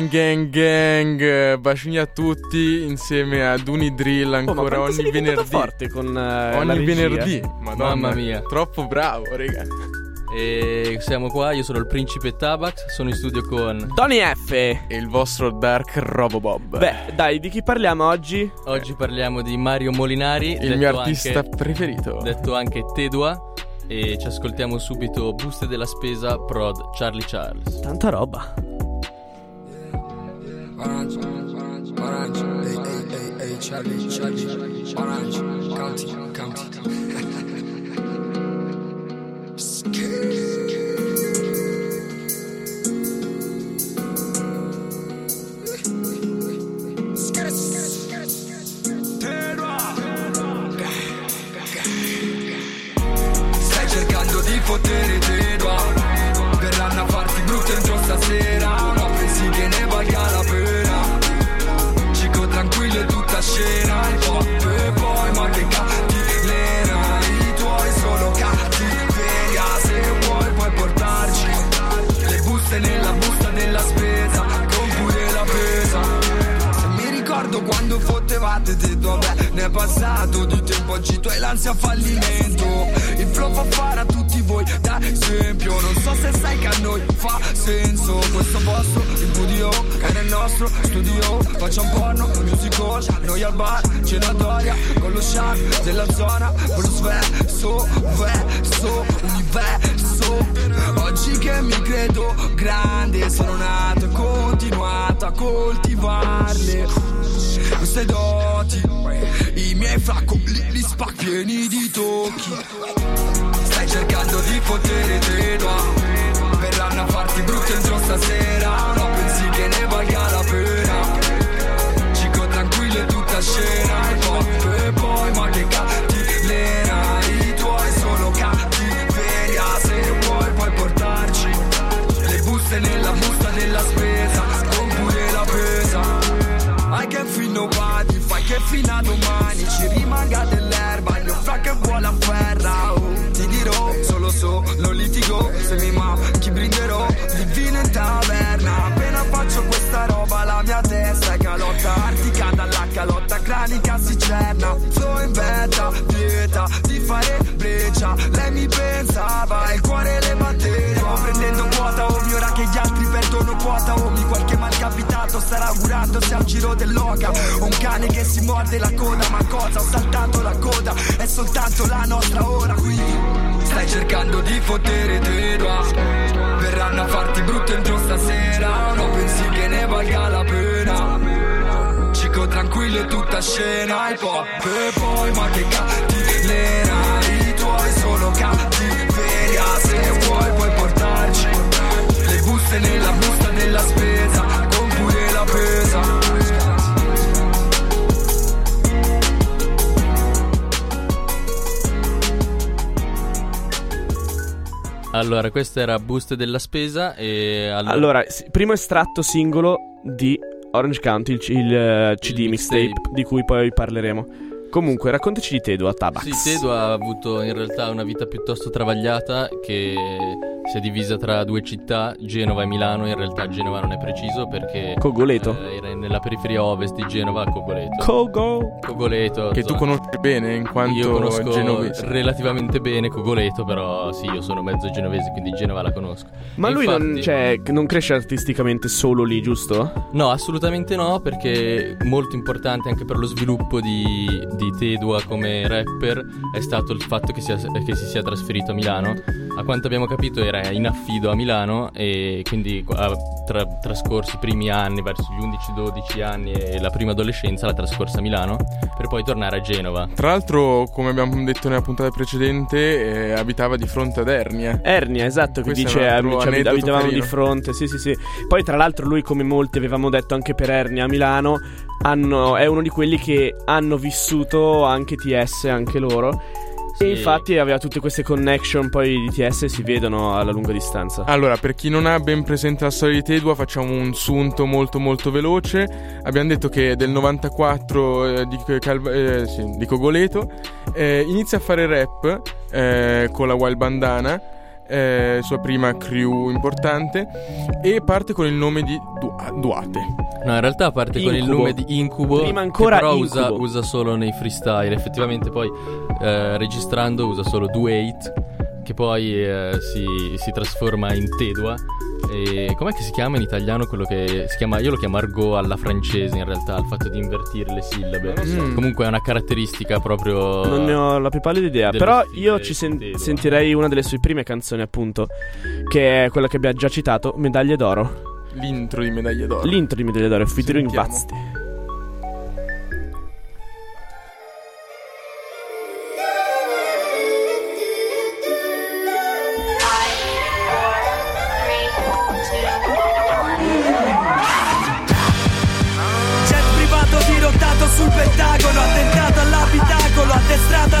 Gang gang gang, bacini a tutti insieme ad Unidrill ancora oh, ogni venerdì. forte con uh, ogni venerdì. Madonna, Mamma mia. Troppo bravo, raga. E siamo qua, io sono il principe Tabax, sono in studio con Tony F e il vostro Dark Robobob. Beh, dai, di chi parliamo oggi? Oggi parliamo di Mario Molinari, il mio artista anche, preferito. Detto anche Tedua e ci ascoltiamo subito Buste della spesa prod Charlie Charles. Tanta roba. Orange, orange, orange, ehi, ehi, ehi, ehi, Charlie, Charlie, orange, canti, canti. potere te do Verranno a fottevate te vabbè Ne è passato di tempo oggi tu hai l'ansia fallimento. Il flow fa fare a tutti voi da esempio Non so se sai che a noi fa senso. Questo posto, il budio, era il nostro studio Facciamo porno, musical, noi al bar, cenatoria Con lo shark della zona, con lo svesso, verso, universo. Oggi che mi credo grande Sono nato e continuato a coltivarle Queste doti, i miei fraccoli li spac pieni di tocchi. Cercando di potere te no. Verranno a farti brutto entro stasera No pensi che ne valga la pena. Cico tranquillo e tutta scena e poi ma che cattivena I tuoi sono cattiveria Se vuoi puoi portarci Le buste nella busta della spesa I can feel nobody Fai che fino a domani Ci rimanga dell'erba Il mio fra che vuole afferra oh so, non litigo. Se mi chi brinderò di vino in taverna. Appena faccio questa roba la mia testa è calotta. Artica dalla calotta cranica si cerna. Flow in vetta, dieta di fare breccia. Lei mi pensava, il cuore le batteva starà augurando se al giro dell'oca un cane che si morde la coda, ma cosa? Ho saltato la coda, è soltanto la nostra ora Quindi Stai cercando di fottere te doa Verranno a farti brutto entro stasera No pensi che ne valga la pena. Cico tranquillo e tutta scena Il pop. E poi ma che cattivera I tuoi sono cattiveria. Se vuoi puoi portarci Le buste nella busta della spesa Allora, questo era Boost della spesa e allora... allora primo estratto singolo di Orange County, il, il, il CD mixtape, mixtape di cui poi parleremo. Comunque, raccontaci di Tedo a Tabax. Sì, Tedo ha avuto in realtà una vita piuttosto travagliata che si è divisa tra due città, Genova e Milano. In realtà Genova non è preciso perché Cogoleto. Eh, era nella periferia ovest di Genova, Cogoleto. Cogo. Cogoleto. Che tu conosci bene in quanto io conosco genovese. relativamente bene Cogoleto, però sì, io sono mezzo genovese, quindi Genova la conosco. Ma e lui infatti... non, cioè, non cresce artisticamente solo lì, giusto? No, assolutamente no, perché molto importante anche per lo sviluppo di, di Tedua come rapper è stato il fatto che, sia, che si sia trasferito a Milano. A quanto abbiamo capito era in affido a Milano e quindi ha tra, trascorso i primi anni, verso gli 11-12 anni e la prima adolescenza l'ha trascorsa a Milano per poi tornare a Genova. Tra l'altro, come abbiamo detto nella puntata precedente, eh, abitava di fronte ad Ernia. Ernia, esatto, che dice cioè, abitavamo di fronte, sì sì sì. Poi tra l'altro lui come molti avevamo detto anche per Ernia a Milano hanno, è uno di quelli che hanno vissuto anche TS, anche loro. E infatti aveva tutte queste connection poi di TS si vedono alla lunga distanza. Allora, per chi non ha ben presente la storia di Tedua, facciamo un sunto molto molto veloce. Abbiamo detto che del 94 eh, di, Calva- eh, sì, di Cogoleto eh, inizia a fare rap eh, con la Wild Bandana eh, sua prima crew importante, e parte con il nome di du- Duate. No, in realtà parte Incubo. con il nome di Incubo, Prima ancora che però Incubo. usa, usa solo nei freestyle. Effettivamente poi eh, registrando usa solo Do 8 che poi eh, si, si trasforma in Tedua. E com'è che si chiama in italiano quello che si chiama? Io lo chiamo argot alla francese in realtà, il fatto di invertire le sillabe. Mm. Comunque è una caratteristica proprio. Non ne ho la più pallida idea. Però io ci sen- sentirei una delle sue prime canzoni, appunto. Che è quella che abbiamo già citato, Medaglie d'oro. L'intro di Medaglie d'Oro. L'intro di Medaglie d'oro è featuring Sentiamo.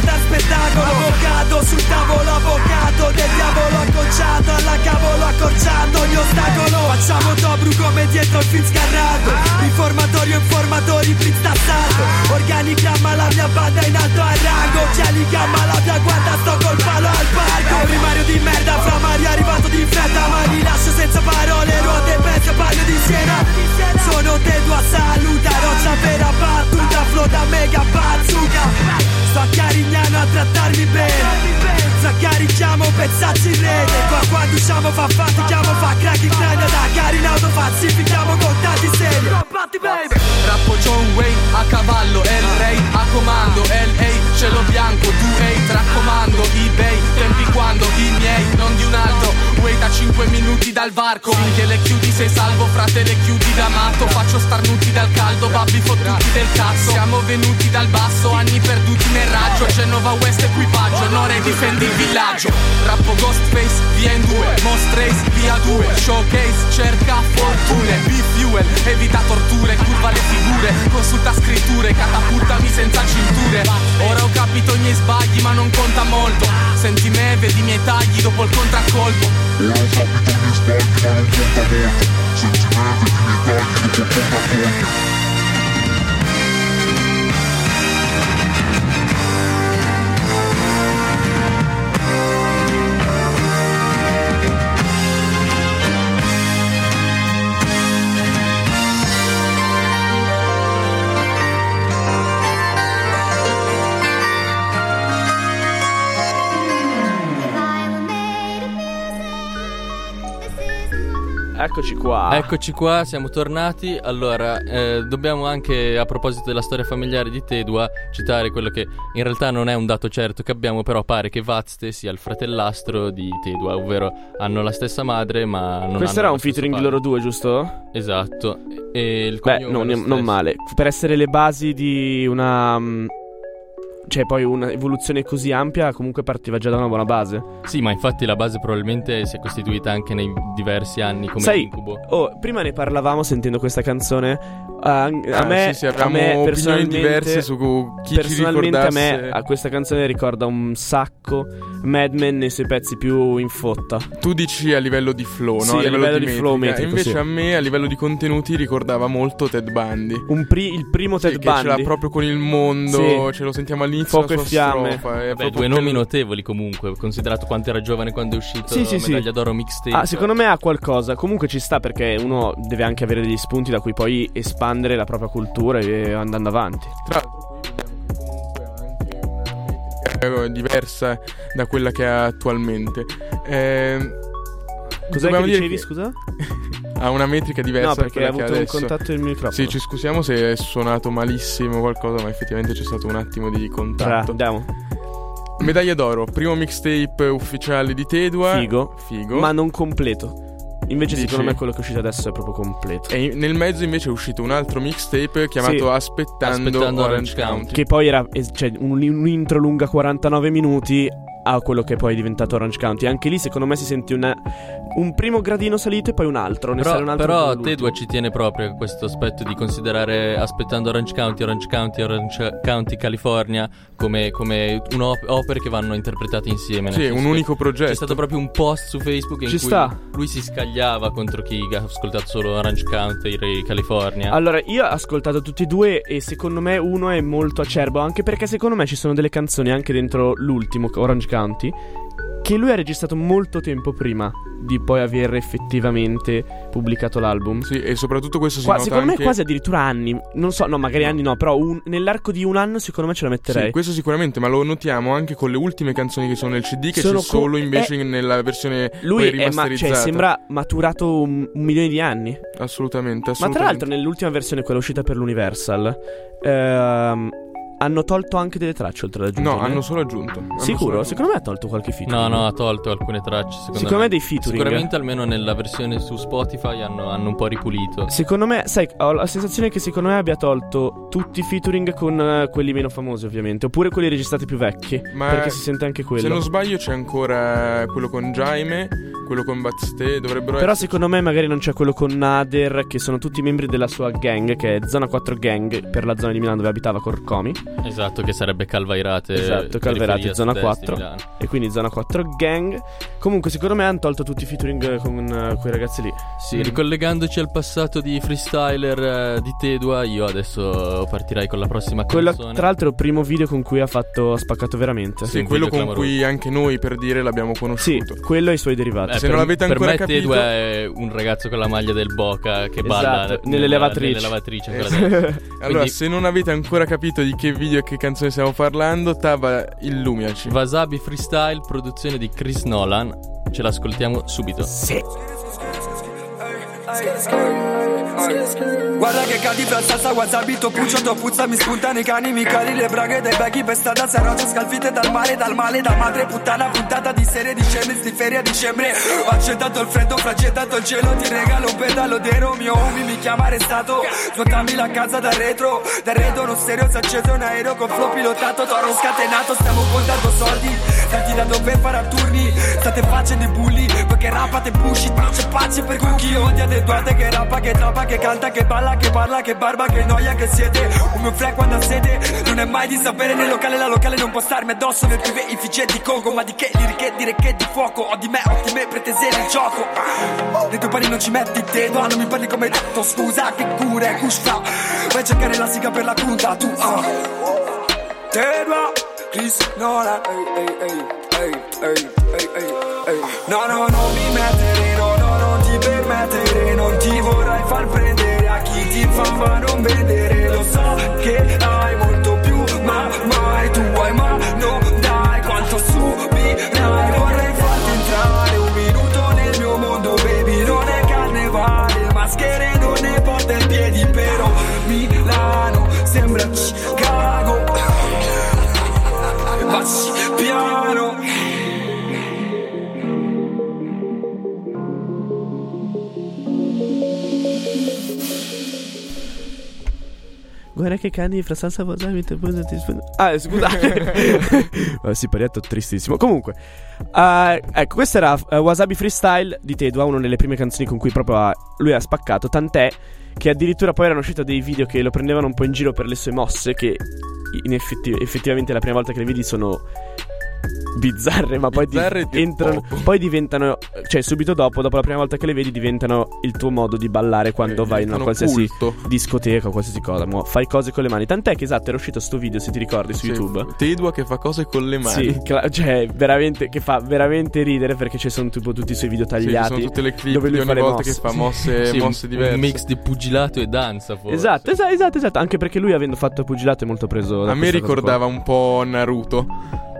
Dar spettacolo. Avvocato sul tavolo Avvocato del diavolo acconciato Alla cavolo accorciato ogni ostacolo Facciamo Tobru come dietro il film scarrato Riformatorio informatori blitz tassato Organigramma la mia banda in alto a rango. Occhiali gamma la mia guarda sto col palo al parco Primario di merda fra Mario arrivato di fretta. Ma li lascio senza parole Ruote pezzo bagno di Siena sono a saluta, roccia vera battuta, flow da mega bazooka. Sto a Carignano a trattarmi bene Zaccarichiamo pezzacci in rete. Qua quando usciamo fa fatti, chiamo fa crack in crania Da cari in auto falsifichiamo contanti seri. Rappo John Wayne a cavallo, El Rey a comando. LA cielo bianco, 2 raccomando eBay, tempi quando i miei, non di un altro Wait a 5 minuti dal varco. Finché le chiudi sei salvo, frate le chiudi da matto. Faccio starnuti dal caldo, babbi fottuti del cazzo. Siamo venuti dal basso, anni perduti nel raggio. Genova West equipaggio, onore difendi il villaggio. Rappo Ghostface, via in due. Most Race, via due. Showcase, cerca fortune. B-Fuel, evita torture Curva le figure, consulta scritture Catapultami senza cinture. Ora ho capito i miei sbagli ma non conta molto. Senti me, vedi i miei tagli dopo il contraccolpo Grazie a tutti gli be che hanno in conta molto Sentimenti, Eccoci qua. Eccoci qua, siamo tornati. Allora, eh, dobbiamo anche, a proposito della storia familiare di Tedua, citare quello che in realtà non è un dato certo che abbiamo, però pare che Vazte sia il fratellastro di Tedua, ovvero hanno la stessa madre, ma non Questo era un featuring di loro due, giusto? Esatto. E il Beh, non, non male. Per essere le basi di una. Cioè, poi un'evoluzione così ampia, comunque partiva già da una buona base. Sì, ma infatti la base probabilmente si è costituita anche nei diversi anni come Sai, incubo. Oh, prima ne parlavamo sentendo questa canzone. A, a Ah, me, sì, sì, a me personalmente, diverse su chi personalmente a me a questa canzone ricorda un sacco Mad Men nei suoi pezzi più in fotta. Tu dici a livello di flow, no? Sì, a livello di flow metrica. metrico, Invece sì. a me a livello di contenuti ricordava molto Ted Bundy. Un pri- il primo Sì, Ted che ce l'ha Bundy. proprio con il mondo, ce lo sentiamo all'inizio Fuoco la e fiamme. strofa, è Beh, proprio due nomi notevoli comunque, considerato quanto era giovane quando è uscito Sì, sì, sì. Medaglia d'oro mixtape. Ah, secondo me ha qualcosa. Comunque ci sta perché uno deve anche avere degli spunti da cui poi espandere la propria cultura e andando avanti. Tra l'altro qui vediamo che comunque ha anche una eh, diversa da quella che ha attualmente. Ehm, Cos'è che dire dicevi, scusa? Ha una metrica diversa No, perché ha avuto un contatto il microfono. Sì, ci scusiamo se è suonato malissimo qualcosa, ma effettivamente c'è stato un attimo di contatto. andiamo. Medaglia d'oro, primo mixtape ufficiale di Tedua. Figo. Figo. Ma non completo. Invece, Dici? secondo me, quello che è uscito adesso è proprio completo. E nel mezzo invece è uscito un altro mixtape chiamato Sì. Aspettando, Aspettando Orange Orange County. Che poi era cioè, un, un intro lunga 49 minuti a quello che poi è diventato Orange County. Anche lì, secondo me, si sente una- un primo gradino salito e poi un altro. Ne Però, sale un altro però. Tedua ci tiene proprio a questo aspetto di considerare aspettando Orange County, Orange County, Orange County, California come, come un'opere che vanno interpretate insieme. Sì, un unico progetto. C'è stato proprio un post su Facebook in Ci cui sta. lui si scagliava contro chi ha ascoltato solo Orange County e California. Allora, io ho ascoltato tutti e due e secondo me uno è molto acerbo, anche perché secondo me ci sono delle canzoni anche dentro l'ultimo, Orange County, che lui ha registrato molto tempo prima di poi aver effettivamente pubblicato l'album. Sì, e soprattutto questo si Qua, nota secondo anche... me quasi addirittura anni. Non so, no, magari anni no, però un- nell'arco di un anno secondo me ce la metterei. Sì, questo sicuramente, ma lo notiamo anche con le ultime canzoni che sono nel CD, che Sono c'è solo invece è- nella versione Lui poi è ma- rimasterizzata. cioè, sembra maturato un, un milione di anni. Assolutamente, assolutamente. Ma tra l'altro, nell'ultima versione, quella uscita per l'Universal, ehm, hanno tolto anche delle tracce oltre ad aggiungere. No, hanno solo aggiunto. hanno solo Sicuro? aggiunto. Secondo me ha tolto qualche feature. No, no, ha tolto alcune tracce. Secondo, Secondo me dei featuring. Sicuramente almeno nella versione su Spotify hanno, hanno un po' ripulito. Secondo me, sai, ho la sensazione che secondo me abbia tolto tutti i featuring con eh, quelli meno famosi, ovviamente. Oppure quelli registrati più vecchi. Ma perché si sente anche quello. Se non sbaglio c'è ancora quello con Jaime, quello con Batsté, dovrebbero Però essere... secondo me magari non c'è quello con Nader, che sono tutti membri della sua gang, che è Zona 4 Gang, per la zona di Milano dove abitava Corcomi. Esatto, che sarebbe Calvairate. Esatto, Calvairate, zona sud-est di 4. Milano. E quindi Zona 4 Gang. Comunque secondo me hanno tolto tutti i featuring con eh, quei ragazzi lì. Sì, Mm. ricollegandoci al passato di freestyler eh, di Tedua, io adesso partirei con la prossima Quello, canzone. tra l'altro, è il primo video con cui ha fatto ha spaccato veramente. Sì, un quello con clamoroso. cui anche noi per dire l'abbiamo Sì, conosciuto. quello e i suoi derivati. Eh, se per, non l'avete per ancora me capito- Tedua è un ragazzo con la maglia del Boca che balla Esatto, nel- nelle lavatrici. nelle lavatrici ancora Esatto. adesso. Allora, Quindi- se non avete ancora capito di che video e che canzone stiamo parlando, Tava illuminaci. Wasabi Freestyle, produzione di Chris Nolan. Ce l'ascoltiamo subito. sì. Guarda che cadi fra salsa, wasabi, to puccio, to puzza Mi spuntano i cani, mi cali le braghe dei baghi Per strada serrato, scalfite dal mare, dal male Da madre puttana, puntata di serie dicembre Sti ferie a dicembre Ho accettato il freddo, fraggettato il cielo Ti regalo un pedalo dero, mio homie mi chiama arrestato. Svuotami la casa da retro Da retro, uno stereo, si acceso un aereo Con flow pilotato, toro scatenato Stiamo contando soldi, tanti da dover fare a turni State facendo i bulli, perché rappate bullshit Non c'è pace per chi odia De Duarte Che rappa, che trappa, che canta, che balla, che parla, che barba, che noia, che siete. Un mio flag quando ha sete Non è mai di sapere nel locale, la locale non può starmi addosso. Nel privé i figge di Congo Ma di che, di che, dire che di fuoco. Ho di me, ho di me, pretese nel gioco. Nei tuoi panni non ci metti te, no, ah, non mi parli come detto. Scusa, che cura è cusfa Vai a cercare la siga per la punta, tu ah. Te va, Chris Nolan, ehi, ehi, ehi, ehi, ehi, ehi, ehi. No, no, non mi mettere, no, no, non ti permettere, non ti vorrei far prendere a chi ti fa ma non vedere, lo so che hai molto più, ma mai tu vuoi, ma Guarda che cani fra salsa wasabi te poi ti sp- Ah, scusate. Sì, parietto tristissimo. Comunque, eh, ecco, questo era eh, Wasabi Freestyle di Tedua, una delle prime canzoni con cui proprio ha- lui ha spaccato. Tant'è che addirittura poi erano usciti dei video che lo prendevano un po' in giro per le sue mosse, che in effetti- effettivamente la prima volta che le vidi sono bizzarre, ma poi di- Bizzarre di entrano, poi diventano, cioè subito dopo, dopo la prima volta che le vedi, diventano il tuo modo di ballare quando Eh, vai in una qualsiasi culto. discoteca o qualsiasi cosa. Mo, fai cose con le mani. Tant'è che esatto, era uscito sto video, se ti ricordi, su Sì, YouTube. Tedua che fa cose con le mani. Sì, cla- cioè, veramente, che fa veramente ridere perché ci sono tipo tutti i suoi video Sì, tagliati. sono tutte le clip dove di lui fa le volta mosse. che fa mosse, Sì, mosse diverse. Un mix di pugilato e danza, forse. Esatto, esatto, esatto, esatto. Anche perché lui, avendo fatto pugilato, è molto preso. A me ricordava un po' Naruto.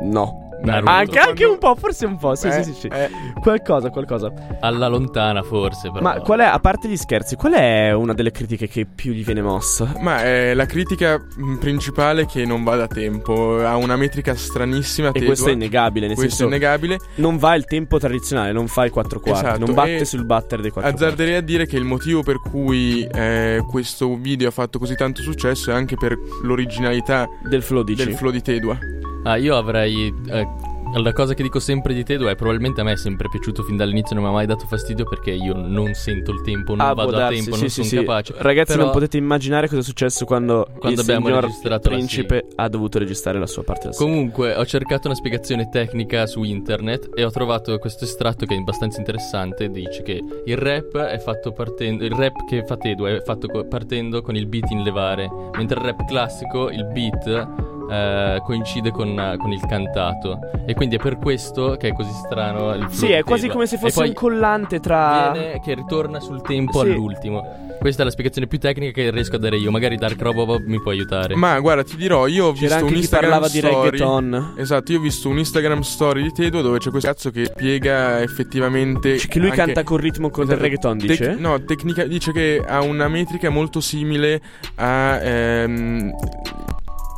No. Naruto. Anche, anche un po', forse un po'. Sì, Eh, sì, sì, sì. eh, Qualcosa, qualcosa. Alla lontana, forse. Però. Ma qual è, a parte gli scherzi, qual è una delle critiche che più gli viene mossa? Ma è la critica mh, principale che non va da tempo. Ha una metrica stranissima. E Tedua. questo è innegabile, nel Questo senso è innegabile. non va il tempo tradizionale, non fa i quattro quarti, Esatto, non batte sul battere dei quattro quarti. Azzarderei a dire che il motivo per cui eh, questo video ha fatto così tanto successo è anche per l'originalità Del flow dici? del flow di Tedua. Ah, io avrei. eh, la cosa che dico sempre di Tedo è probabilmente a me è sempre piaciuto fin dall'inizio, non mi ha mai dato fastidio perché io non sento il tempo, non Ah, vado può a darsi, tempo, sì, non sì, sono sì. capace. Ragazzi, Però- non potete immaginare cosa è successo quando, Quando il principe ha dovuto registrare la sua parte. Comunque, ho cercato una spiegazione tecnica su internet e ho trovato questo estratto che è abbastanza interessante. Dice che il rap è fatto partendo. Il rap che fa Tedo è fatto partendo con il beat in levare, mentre il rap classico, il beat eh, coincide con, con, il cantato. E quindi è per questo che è così strano il Sì, è quasi come se fosse un collante tra. Viene che ritorna sul tempo sì. all'ultimo. Questa è la spiegazione più tecnica che riesco a dare io. Magari Dark Robobob mi può aiutare. Ma guarda, ti dirò, io ho C'era visto un Instagram parlava story. di reggaeton. Esatto, io ho visto un Instagram story di Tedo dove c'è questo cazzo che spiega effettivamente. Cioè, che lui anche... canta col ritmo con esatto, del reggaeton, dice? Tec- no, tecnica, dice che ha una metrica molto simile a. Ehm,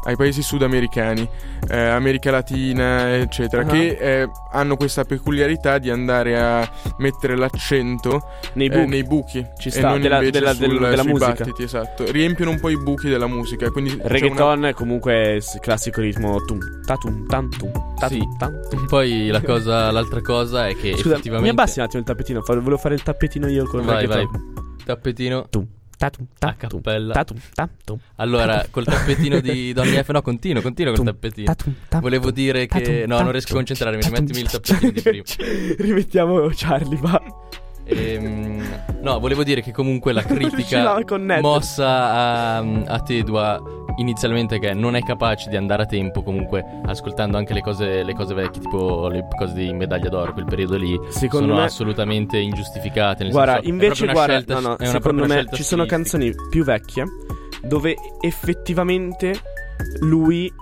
ai paesi sudamericani, eh, America Latina, eccetera, uh-huh. che eh, hanno questa peculiarità di andare a mettere l'accento nei buchi, eh, nei buchi Ci sta, della, della, sul, della musica. Battiti, esatto. Riempiono un po' i buchi della musica. Quindi reggaeton una... è comunque il classico ritmo tum, tatum, tantum, tatum, sì. tantum. Poi la cosa, l'altra cosa è che Scusa, effettivamente... mi abbassi un attimo il tappetino, volevo fare il tappetino io con vai, reggaeton. Vai, tappetino. Tum. Tatum, a cappella. Tatum, tatum, allora, col tappetino di Donny F, no, continuo, continuo col tappetino. Volevo dire che. No, non riesco a concentrarmi, rimettimi il tappetino di prima. Rimettiamo Charlie, va. Ehm, no, volevo dire che comunque la critica mossa a, a Tedua inizialmente che non è capace di andare a tempo comunque ascoltando anche le cose, le cose vecchie tipo le cose di medaglia d'oro quel periodo lì secondo sono me... assolutamente ingiustificate guarda senso, invece guarda scelta, no, no, secondo me ci sono canzoni più vecchie dove effettivamente lui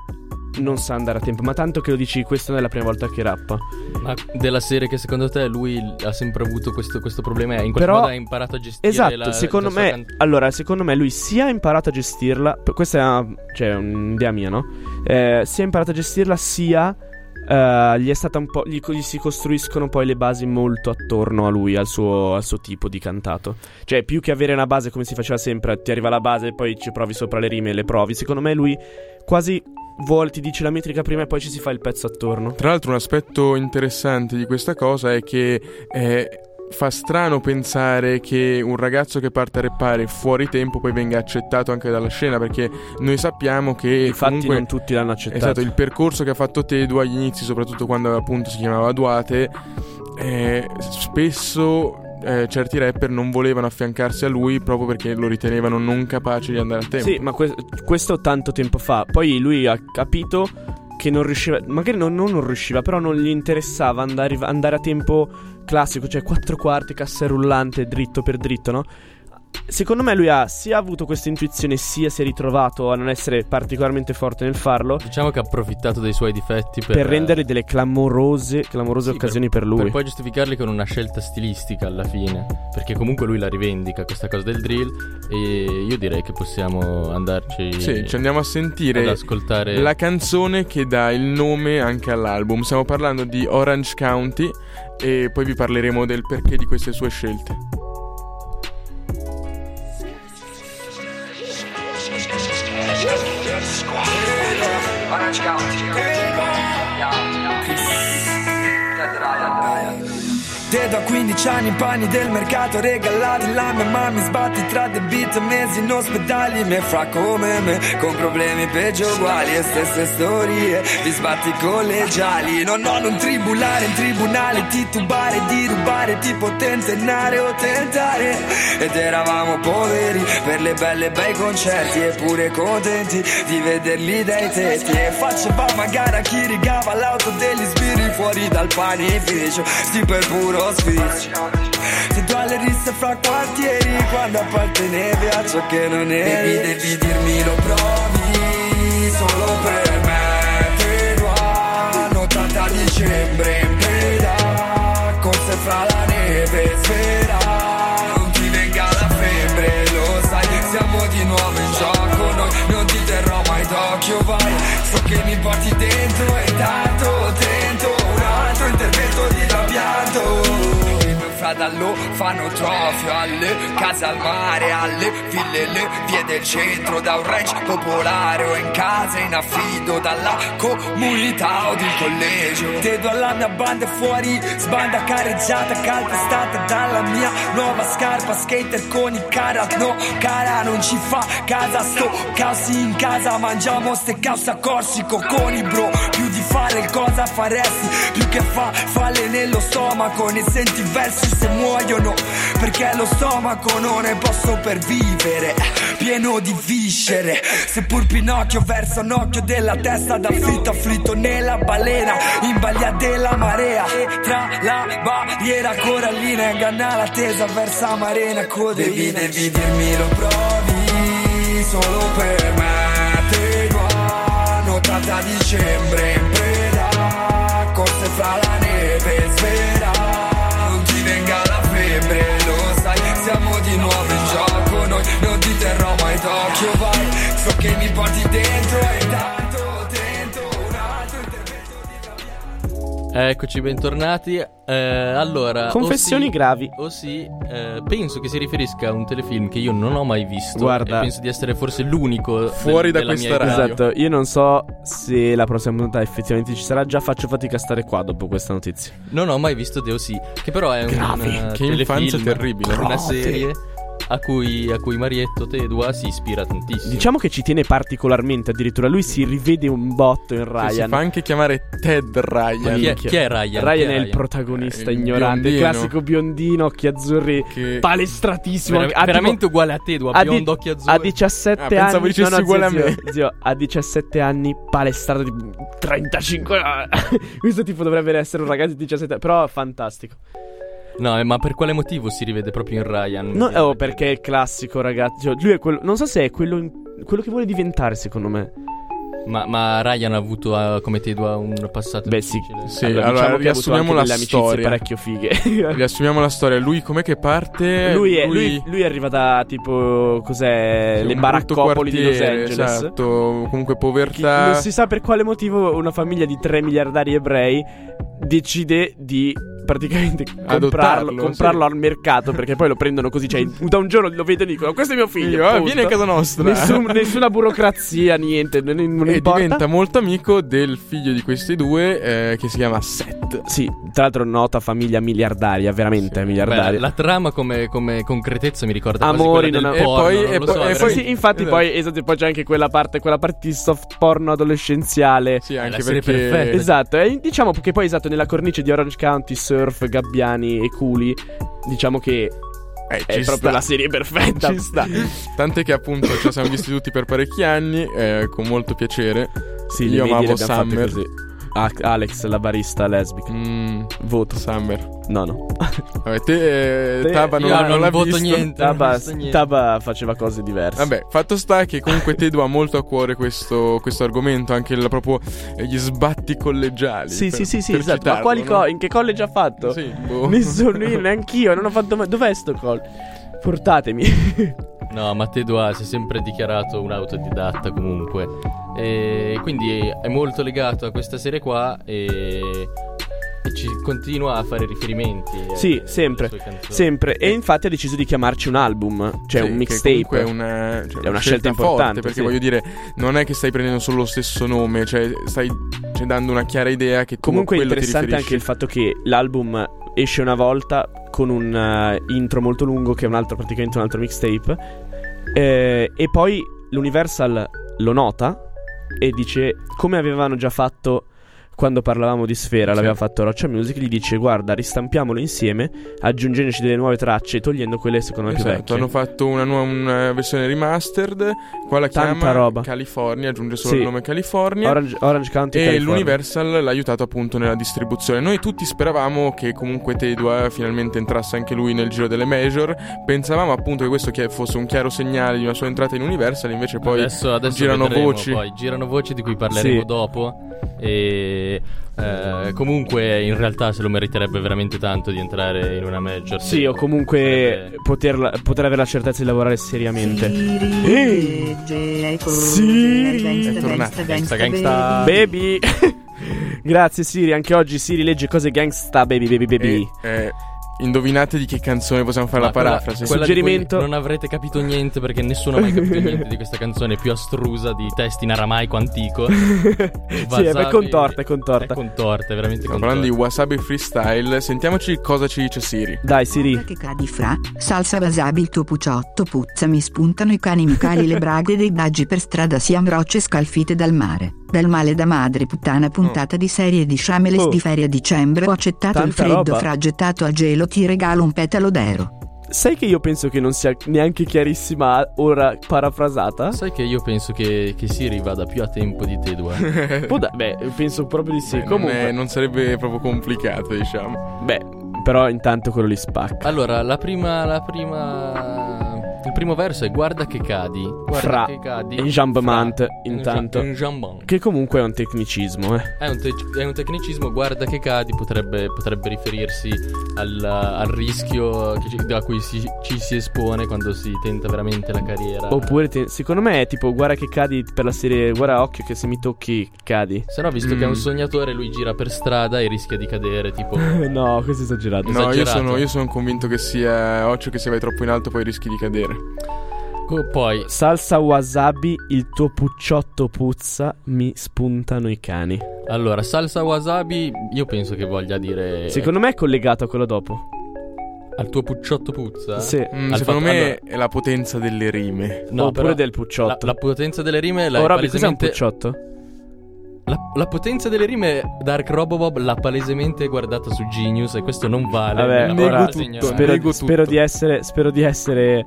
non sa andare a tempo. Ma tanto che lo dici, questa non è la prima volta che rappa. Ma della serie che secondo te lui ha sempre avuto questo, questo problema? In qualche Però, modo ha imparato a gestire esatto, la, secondo me, can- allora, secondo me lui sia ha imparato a gestirla. Questa è una, cioè, un'idea mia, no? Eh, sia ha imparato a gestirla, sia. Uh, gli è stata un po'. Gli, gli, si costruiscono poi le basi molto attorno a lui, al suo, al suo, tipo di cantato. Cioè, più che avere una base come si faceva sempre, ti arriva la base e poi ci provi sopra le rime e le provi. Secondo me lui quasi vuole, ti dice la metrica prima e poi ci si fa il pezzo attorno. Tra l'altro, un aspetto interessante di questa cosa è che. Eh, fa strano pensare che un ragazzo che parte a rappare fuori tempo poi venga accettato anche dalla scena perché noi sappiamo che infatti comunque, non tutti l'hanno accettato esatto il percorso che ha fatto Tedu agli inizi soprattutto quando appunto si chiamava Duate eh, spesso eh, certi rapper non volevano affiancarsi a lui proprio perché lo ritenevano non capace di andare a tempo. Sì, ma que- questo tanto tempo fa. Poi lui ha capito che non riusciva, magari non, non, riusciva, però non gli interessava andare, andare a tempo classico, cioè quattro quarti, cassa rullante, dritto per dritto, no? Secondo me lui ha sia avuto questa intuizione sia si è ritrovato a non essere particolarmente forte nel farlo. Diciamo che ha approfittato dei suoi difetti per, per rendere delle clamorose, clamorose sì, occasioni per, per, lui. Per poi giustificarli con una scelta stilistica alla fine. Perché comunque lui la rivendica questa cosa del drill. E io direi che possiamo andarci. Sì, ci andiamo a sentire ad ascoltare la canzone che dà il nome anche all'album. Stiamo parlando di Orange County e poi vi parleremo del perché di queste sue scelte. Te da 15 anni in panni del mercato regalati La mia mamma mi sbatti tra debiti e mesi in ospedali Me fra come me con problemi peggio uguali E stesse storie vi sbatti collegiali Non ho non tribulare in tribunale Titubare di rubare tipo tentennare o tentare. Ed eravamo poveri per le belle bei concerti Eppure contenti di vederli dai tetti. E facevamo a gara chi rigava l'auto degli sbirri Fuori dal panificio. Sti per puro sfizio Ti do le risse fra quartieri Quando appartenevi a ciò che non eri Devi, devi dirmi lo provi Solo per me. Te lo hanno 80 dicembre in preda Corse fra la neve Spera. Non ti venga la febbre Lo sai siamo di nuovo in gioco. Noi non ti terrò mai d'occhio Vai. So che mi porti dentro E tanto altro intervento di trapianto fratello fanno trofeo alle case al mare, alle ville, le vie del centro, da un ranch popolare o in casa in affido dalla comunità o di collegio. Te do alla mia banda fuori, sbanda careggiata, calpestata dalla mia nuova scarpa, skater con i carat, no cara non ci fa casa, sto casi in casa, mangiamo ste cause a corsico con i bro, più di fare cosa faresti, più che fa falle nello stomaco, ne senti versi se muoiono perché lo stomaco non ne può sopravvivere pieno di viscere. Seppur Pinocchio verso un occhio della testa d'affitto afflitto nella balena in balia della marea. Tra la barriera corallina inganna l'attesa verso marena codeina devi dirmi lo provi solo per me. Te qua notata a dicembre in preda corse fra la neve svera siamo di nuovo in gioco noi non ti terrò mai d'occhio vai. So che mi porti dentro e tanto Eccoci, bentornati. Eh, allora, Confessioni o sì- gravi. O sì, eh, penso che si riferisca a un telefilm che io non ho mai visto. Guarda. e penso di essere forse l'unico Fuori del- da questa radio. Esatto, io non so se la prossima puntata effettivamente ci sarà. Già faccio fatica a stare qua dopo questa notizia. Non ho mai visto Deo sì, che però è un Gravi. eh, Che infanzia telefilm, terribile. Una Gravi. serie a cui, a cui Marietto Tedua si ispira tantissimo. Diciamo che ci tiene particolarmente. Addirittura lui si rivede un botto in Che si Ryan. fa anche chiamare Ted Ryan. chi, è, chi è Ryan? Ryan Chi è il protagonista Eh, il ignorante, il classico biondino, occhi azzurri, Che- palestratissimo. Vera- Ha tipo- veramente uguale a Tedua, di- biondo, occhi azzurri. A 17 Ah, pensavo anni dicessi no, no, uguale zio, a me. Zio, zio, a 17 anni palestrato di 35 anni. Questo tipo dovrebbe essere un ragazzo di 17 anni Però fantastico No, eh, ma per quale motivo si rivede proprio in Ryan? no, oh, perché è il classico ragazzo Cioè, Lui è quello Non so se è quello, in- quello che vuole diventare secondo me Ma, ma Ryan ha avuto eh, come Tedua un passato Beh sì, difficile. Sì, allora, allora, diciamo che ha avuto riassumiamo la storia. parecchio fighe Riassumiamo la storia. Lui com'è che parte? lui, è, lui, lui arriva da tipo Cos'è Sì, Le baraccopoli di Los Angeles Esatto, comunque Che povertà. non si sa per quale motivo una famiglia di 3 miliardari ebrei decide di praticamente comprarlo, Adottarlo, comprarlo sì. al mercato perché poi lo prendono così, cioè da un giorno lo vedono e dicono questo è mio figlio, punto. vieni a casa nostra. Nessun- nessuna burocrazia, niente, non, non e importa. diventa molto amico del figlio di questi due eh, che si chiama Seth. Sì, tra l'altro nota famiglia miliardaria, veramente Sì. Beh, miliardaria. la trama come, come concretezza mi ricorda quasi Amori, quella non del E porno, poi- non e so, e Eh, poi- sì, infatti esatto. poi, esatto, poi c'è anche quella parte, quella parte di soft porno adolescenziale. Sì, anche perché perfetta. Esatto, e diciamo che poi esatto nella cornice di Orange County, surf, gabbiani e culi, diciamo che eh, è proprio sta. la serie perfetta. Ci sta. Tant'è che appunto ci siamo visti tutti per parecchi anni, eh, con molto piacere. Sì, Io amavo Summer. Ah, Alex, la barista lesbica. Mm, Voto. Summer. No, no. Vabbè, te, eh, Te- Taba non, non non l'ha voto visto. niente. Taba, visto niente. Taba faceva cose diverse. Vabbè, fatto sta che comunque Tedo ha molto a cuore questo, questo argomento, anche la- proprio eh, gli sbatti collegiali. Sì, per- sì, sì, sì, per esatto. Ma citarlo, quali no? co- in che college ha fatto? Sì, boh. Nessuno, io neanch'io, non ho fatto mai. Dov'è sto college? Portatemi. No, ma Tedua si è sempre dichiarato un autodidatta comunque. E quindi è molto legato a questa serie qua e, e ci continua a fare riferimenti. eh, Sì, sempre. Sempre. E infatti ha deciso di chiamarci un album, cioè Sì, un mixtape. è una, cioè, È una scelta importante, forte, perché sì. voglio dire, non è che stai prendendo solo lo stesso nome, cioè stai cioè, dando una chiara idea che tu Comunque è interessante anche il fatto che l'album esce una volta con un eh, intro molto lungo che è un altro praticamente un altro mixtape eh, e poi l'Universal lo nota e dice come avevano già fatto quando parlavamo di Sfera, Sì. l'aveva fatto Roccia Music, gli dice guarda ristampiamolo insieme aggiungendoci delle nuove tracce e togliendo quelle secondo me più Esatto, vecchie. hanno fatto una, nuova, una versione remastered, qua la Tanta chiama roba. California, aggiunge solo Sì. il nome California. Orange, Orange County E California. l'Universal l'ha aiutato appunto nella distribuzione. Noi tutti speravamo che comunque Tedua finalmente entrasse anche lui nel giro delle major. Pensavamo appunto che questo fosse un chiaro segnale di una sua entrata in Universal, invece poi adesso, adesso girano vedremo voci. Poi. Girano voci di cui parleremo Sì. dopo. E eh, comunque in realtà se lo meriterebbe veramente tanto di entrare in una major. Sì, o comunque Sarebbe- poterla- poter avere la certezza di lavorare seriamente. Siri, Siri. È tornata. Gangsta, gangsta. Baby. Grazie Siri, anche oggi Siri legge cose gangsta baby baby baby. E, eh, indovinate di che canzone possiamo fare Ma la parafrasi? quella Suggerimento. Non avrete capito niente perché nessuno ha mai capito niente di questa canzone più astrusa di testi in aramaico antico. sì, è Wasabi- contorta, è È contorta. contorta, è veramente Stiamo contorta. parlando di Wasabi Freestyle. Sentiamoci cosa ci dice Siri. Dai Siri. Che cadi fra, salsa wasabi il tuo puciotto puzza mi spuntano i cani mucali le braghe dei baggi per strada siam rocce scalfite dal mare. Dal male da madre puttana puntata di serie di Shameless Oh. di ferie a dicembre ho accettato il freddo roba. fra gettato al gelo ti regalo un petalo d'ero. Sai che io penso che non sia neanche chiarissima ora parafrasata? Sai che io penso che, che Siri vada più a tempo di te due. Può da- beh, penso proprio di sì. Eh, non, Comunque, è- non sarebbe proprio complicato, diciamo. beh, però intanto quello li spacca. Allora, la prima, la prima... Il primo verso è guarda che cadi. Guarda Fra che cadi. enjambment, intanto. enjambment. Che comunque è un tecnicismo, eh. È un, te- è un tecnicismo, guarda che cadi, potrebbe, potrebbe riferirsi al, al rischio che ci- a cui si- ci si espone quando si tenta veramente la carriera. Oppure, te- secondo me è tipo, guarda che cadi per la serie, guarda occhio che se mi tocchi cadi. Se no, visto che è un Mm. sognatore, lui gira per strada e rischia di cadere, tipo... no, questo è esagerato. No, io Esagerato. sono, io sono convinto che sia occhio che se vai troppo in alto poi rischi di cadere. Poi, Salsa wasabi, il tuo pucciotto puzza, mi spuntano i cani. allora, salsa wasabi, io penso che voglia dire... Secondo me è collegato a quello dopo. Al tuo pucciotto puzza? Sì. Mm, Al secondo fatto- me allora- è la potenza delle rime. No, Oppure però del La, pucciotto. la potenza delle rime l'hai oh, Robby, cos'è un palesemente... pucciotto? La, la potenza delle rime Dark Robobob l'ha palesemente guardata su Genius e questo non vale. Vabbè, la nego tutto. Spero, Nego spero tutto. di essere, spero di essere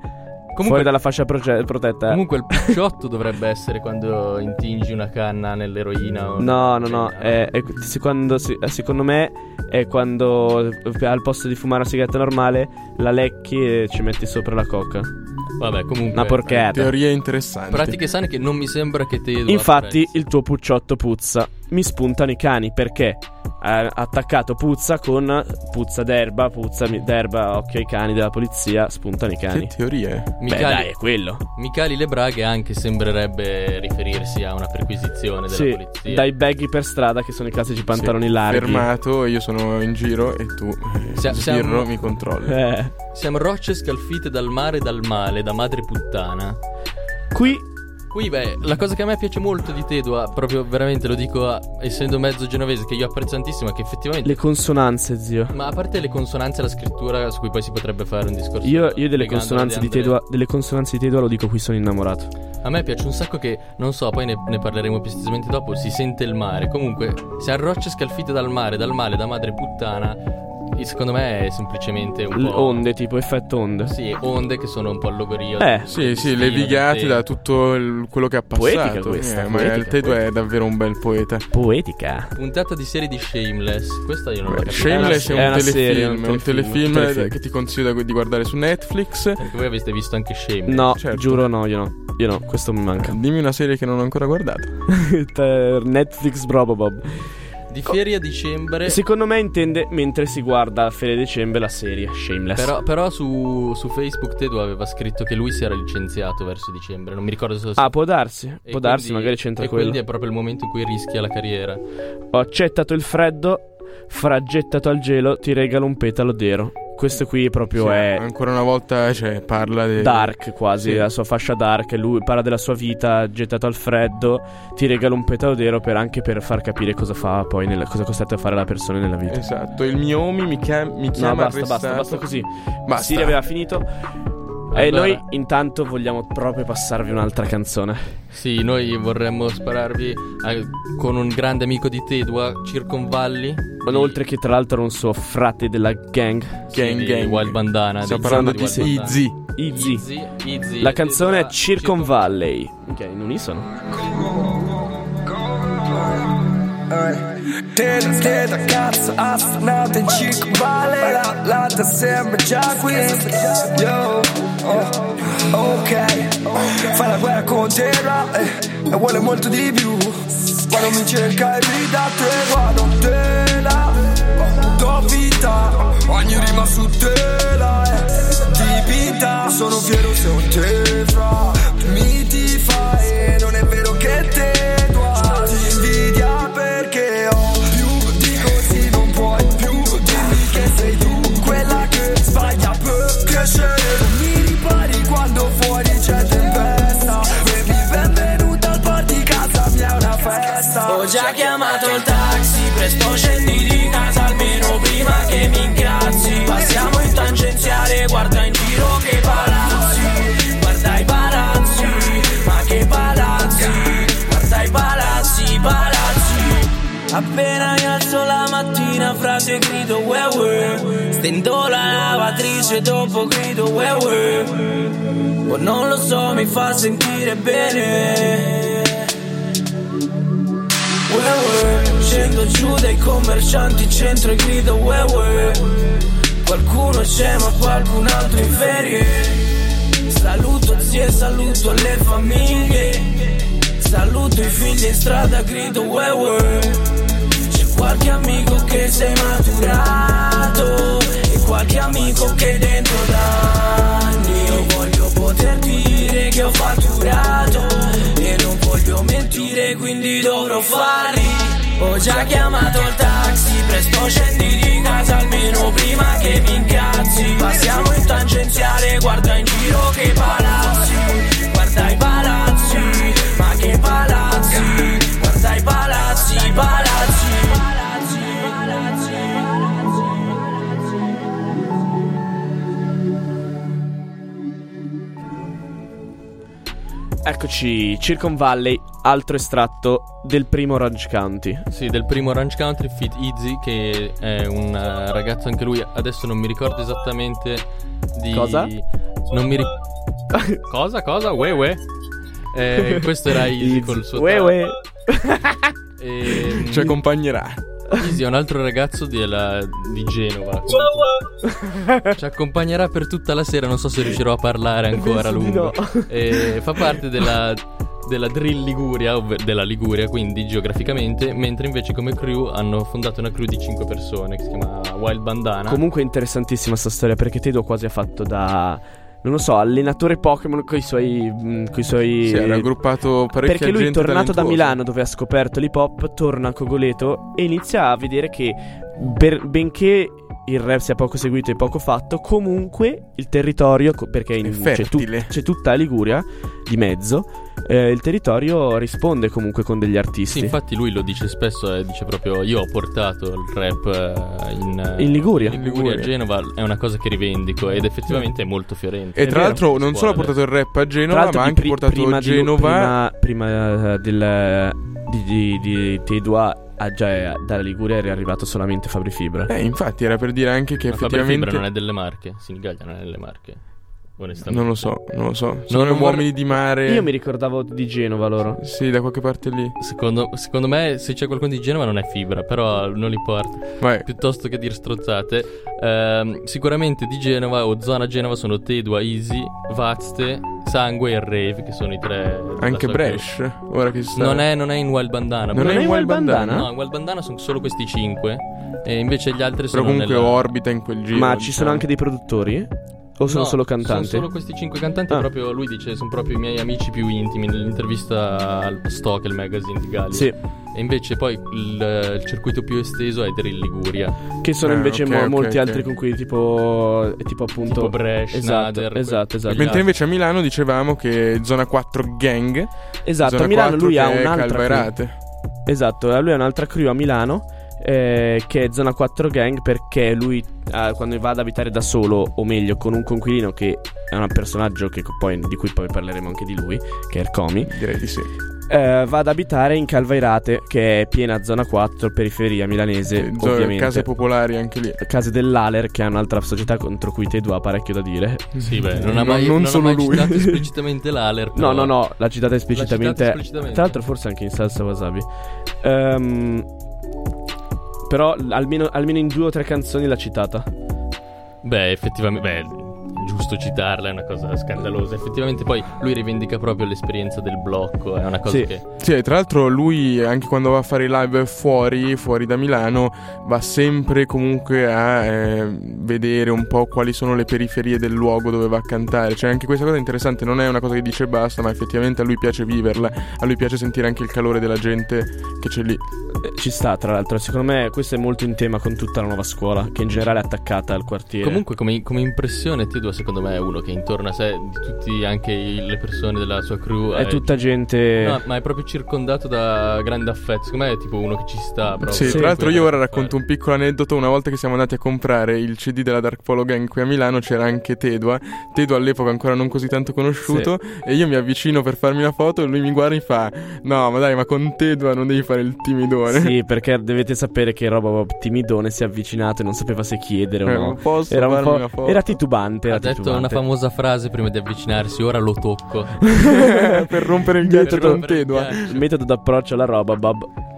fuori Comunque, dalla fascia proge- protetta. eh. comunque il pucciotto dovrebbe essere quando intingi una canna nell'eroina. o- No, no, no. cioè, È, è- se- quando si- eh, secondo me è quando eh, al posto di fumare una sigaretta normale la lecchi e ci metti sopra la coca. Vabbè, comunque. Una porchetta. Teorie interessanti. Pratiche sane che non mi sembra che te. Infatti, il tuo pucciotto puzza. Mi spuntano i cani perché ha attaccato puzza con puzza d'erba, puzza d'erba, occhio ai cani della polizia, spuntano i cani. Che teorie? Beh, Micali, dai, è quello. Micali le braghe anche sembrerebbe riferirsi a una perquisizione della Sì, polizia. dai baggy per strada che sono i classici pantaloni Sì, larghi. Fermato, io sono in giro e tu, eh, Sia- siamo- mi controlli. Eh. Siamo rocce scalfite dal mare e dal male, da madre puttana. Qui Qui, beh, la cosa che a me piace molto di Tedua, proprio veramente lo dico a- essendo mezzo genovese, che io apprezzo tantissimo, è che effettivamente. le consonanze, zio. Ma a parte le consonanze e la scrittura, su cui poi si potrebbe fare un discorso. Io, io delle, consonanze di. Tedua, delle consonanze di Tedua lo dico qui sono innamorato. A me piace un sacco che, non so, poi ne, ne parleremo più estesamente dopo, si sente il mare. Comunque, se a rocce scalfite dal mare, dal male, da madre puttana, secondo me è semplicemente un L- po'... onde, tipo effetto onde. Sì, onde che sono un po' allogorio. Eh, Sì, sì, levigati sì. da tutto il- quello che ha Poetica passato. questa, Eh, ma poetica, il Tedo è davvero un bel poeta. Poetica. Puntata di serie di Shameless. Questa io non l'ho Beh, capita. Shameless è È un una telefilm, serie, un è un telefilm, telefilm, telefilm. che ti consiglio di guardare su Netflix. Perché voi avete visto anche Shameless. No, certo. giuro no, io no. Io no, questo mi manca. Dimmi una serie che non ho ancora guardato. Per Netflix Brobobob. Di ferie a dicembre. Secondo me intende mentre si guarda a Fede Dicembre la serie Shameless. Però, però su, su Facebook Tedo aveva scritto che lui si era licenziato verso dicembre. Non mi ricordo se Ah, può darsi. E Può darsi, quindi- magari c'entra e quello. quindi è proprio il momento in cui rischia la carriera. Ho accettato il freddo, fraggettato al gelo, ti regalo un petalo d'ero. Questo qui proprio Sì, è Ancora una volta cioè, parla di. dark quasi, Sì. la sua fascia dark. Lui parla della sua vita, gettato al freddo, ti regalo un petalo d'ero per anche per far capire cosa fa poi, nella, cosa costette a fare la persona nella vita. Esatto, il mio Omi mi, chiam- mi No, chiama basta, basta, arrestato. basta così. Basta. Siri aveva finito. E Allora- noi intanto vogliamo proprio passarvi un'altra canzone. Sì, noi vorremmo spararvi eh, con un grande amico di Tedua, Circonvalli. Ma Oltre che tra l'altro un suo frate della gang, Gang, di gang. Wild Bandana. Stiamo dei parlando di. Easy. Easy, Easy. La canzone è Tedua, Circon Valley. Minchia, in unisono. Tela, tela, cazzo, astronauta in Circo Vale La, la da sembra già qui Yo, oh, ok. Fai la guerra con terra eh, E vuole molto di più. Quando mi cerca e mi dà tregua Non tela Do vita Ogni rima su tela eh, Di vita Sono fiero se ho te fra. Mi ti fai E non è vero che te tua Ti invidia perché ho più di così non puoi più dirmi che sei tu quella che sbaglia perché scende Appena mi alzo la mattina frate grido we we Stendo la lavatrice dopo grido we we Oh non lo so mi fa sentire bene. We we Scendo giù dai commercianti centro e grido we we Qualcuno c'è ma qualcun altro in ferie. Saluto zie, saluto le famiglie Saluto i figli in strada, grido we we qualche amico che sei maturato e qualche amico che dentro da anni. Io voglio poter dire che ho fatturato e non voglio mentire quindi dovrò farli. Ho già chiamato il taxi presto scendi di casa almeno prima che mi incazzi. Passiamo in tangenziale guarda in giro che palazzi guarda i palazzi palazzi Eccoci, Silicon Valley, altro estratto del primo Orange County. Sì, del primo Orange County, Fit Easy, che è un uh, ragazzo anche lui, adesso non mi ricordo esattamente di... Cosa? Non mi ricordo... cosa, cosa? Ue, ue. Eh, questo era Easy col suo... Ue, ue. E... Ci accompagnerà. Easy è un altro ragazzo di, la, di Genova. Ci accompagnerà per tutta la sera. Non so se riuscirò a parlare ancora a lungo. E fa parte della, della Drill Liguria, ovvero della Liguria, quindi geograficamente. Mentre invece, come crew, hanno fondato una crew di 5 persone che si chiama Wild Bandana. Comunque, interessantissima sta storia perché Tedo quasi ha fatto da non lo so, allenatore Pokémon con i suoi. Mh, coi suoi... Sì, era aggruppato parecchia Perché lui, tornato da talentuosa. Milano, dove ha scoperto l'hip hop, torna a Cogoleto e inizia a vedere che, per- benché il rap sia poco seguito e poco fatto, comunque il territorio, perché in- c'è, tu- c'è tutta la Liguria di mezzo, eh, il territorio risponde comunque con degli artisti. Sì, infatti lui lo dice spesso e dice proprio io ho portato il rap eh, in, In Liguria. in Liguria, a Genova, è una cosa che rivendico ed effettivamente è molto fiorente. E È tra vero. l'altro non solo ha portato il rap a Genova, ma ha anche pri- portato prima di Genova. prima, prima, eh, del, di, di, di Tedua a già dalla Liguria era arrivato solamente Fabri Fibra. Eh, infatti, era per dire anche che Ma Fabri effettivamente. Fibra non è delle Marche, Sinigallia non è delle Marche. Onestamente. Non lo so, non lo so. Sono non uomini vorrei- di mare. Io mi ricordavo di Genova loro. Sì, da qualche parte lì. Secondo, secondo me, se c'è qualcuno di Genova non è Fibra, però non importa. Vai. Piuttosto che dire strozzate, ehm, sicuramente di Genova o zona Genova sono Tedua, Easy, Vazte, Sangue e Rave, che sono i tre. Anche Bresh. Ora che sta. Non è, non è in Wild Bandana. Non però- è in Wild Bandana? No, in Wild Bandana sono solo questi cinque. E invece gli altri Però sono. comunque nella... orbita in quel giro. Ma ci diciamo. sono anche dei produttori? O sono No, solo cantanti? Sono solo questi cinque cantanti. Ah. Proprio lui dice: Sono proprio i miei amici più intimi. Nell'intervista al Stock, il magazine di Gallia. Sì, E invece poi il, il circuito più esteso è Drill Liguria. che sono Ah, invece ok, mo- ok, molti ok. altri con cui tipo tipo appunto Tipo Brescia, Esatto, Nader, esatto, esatto. Mentre invece a Milano dicevamo che zona 4 gang. Esatto, zona a Milano 4 lui ha un'altra crew. Esatto, lui ha un'altra crew a Milano eh, che è Zona 4 Gang perché lui eh, quando va ad abitare da solo, o meglio con un conquilino che è un personaggio che poi- di cui poi parleremo anche di lui, che è Ercomi, Direi di sì. eh, va ad abitare in Calvairate che è piena Zona 4, periferia milanese Eh, ovviamente. Case popolari anche lì. Case dell'Aler che è un'altra società contro cui Tedu ha parecchio da dire. Sì, beh, non ha mai, non non ha solo mai lui. citato esplicitamente l'Aler. No, però- no, no, l'ha citata esplicitamente. L'ha citata esplicitamente. Tra l'altro, forse anche in salsa wasabi. Ehm, però almeno, almeno in due o tre canzoni l'ha citata. Beh, effettivamente, beh, giusto citarla, è una cosa scandalosa. Effettivamente poi lui rivendica proprio l'esperienza del blocco, è una cosa Sì. che... Sì, e tra l'altro lui anche quando va a fare i live fuori, fuori da Milano, va sempre comunque a eh, vedere un po' quali sono le periferie del luogo dove va a cantare. Cioè anche questa cosa è interessante, non è una cosa che dice basta, ma effettivamente a lui piace viverla, a lui piace sentire anche il calore della gente che c'è lì. Eh, Ci sta, tra l'altro. Secondo me questo è molto in tema con tutta la nuova scuola, che in generale è attaccata al quartiere. Comunque come, come impressione Tedua secondo me è uno che intorno a sé, di tutti anche le persone della sua crew, è, è tutta gente. No, ma è proprio circondato da grande affetto. Secondo me è tipo uno che ci sta. Proprio. Sì, tra l'altro io ora racconto un piccolo aneddoto. Una volta che siamo andati a comprare il CD della Dark Polo Gang qui a Milano c'era anche Tedua. Tedua all'epoca ancora non così tanto conosciuto. Sì. E io mi avvicino per farmi la foto e lui mi guarda e mi fa: No, ma dai, ma con Tedua non devi fare il timidone. Sì, perché dovete sapere che Robobop timidone si è avvicinato e non sapeva se chiedere o eh, no. Posso era, un po', era titubante. Era detto una famosa frase prima di avvicinarsi: Ora lo tocco. per rompere il ghiaccio con Tedua. Il metodo d'approccio alla Robobop.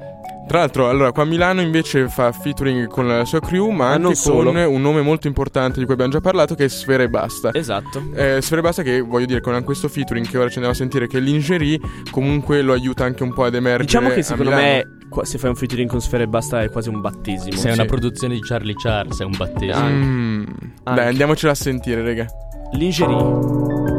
Tra l'altro, allora, qua a Milano invece fa featuring con la sua crew, ma, Ma non anche solo. con un nome molto importante di cui abbiamo già parlato, che è Sfera e Basta. Esatto. Eh, Sfera e Basta che, voglio dire, con questo featuring che ora ci andiamo a sentire, che è Lingerie, comunque lo aiuta anche un po' ad emergere Diciamo che secondo me se fai un featuring con Sfera e Basta è quasi un battesimo. Se è una Sì. produzione di Charlie Charles, è un battesimo. Mm. Dai, andiamocela a sentire, raga. Lingerie.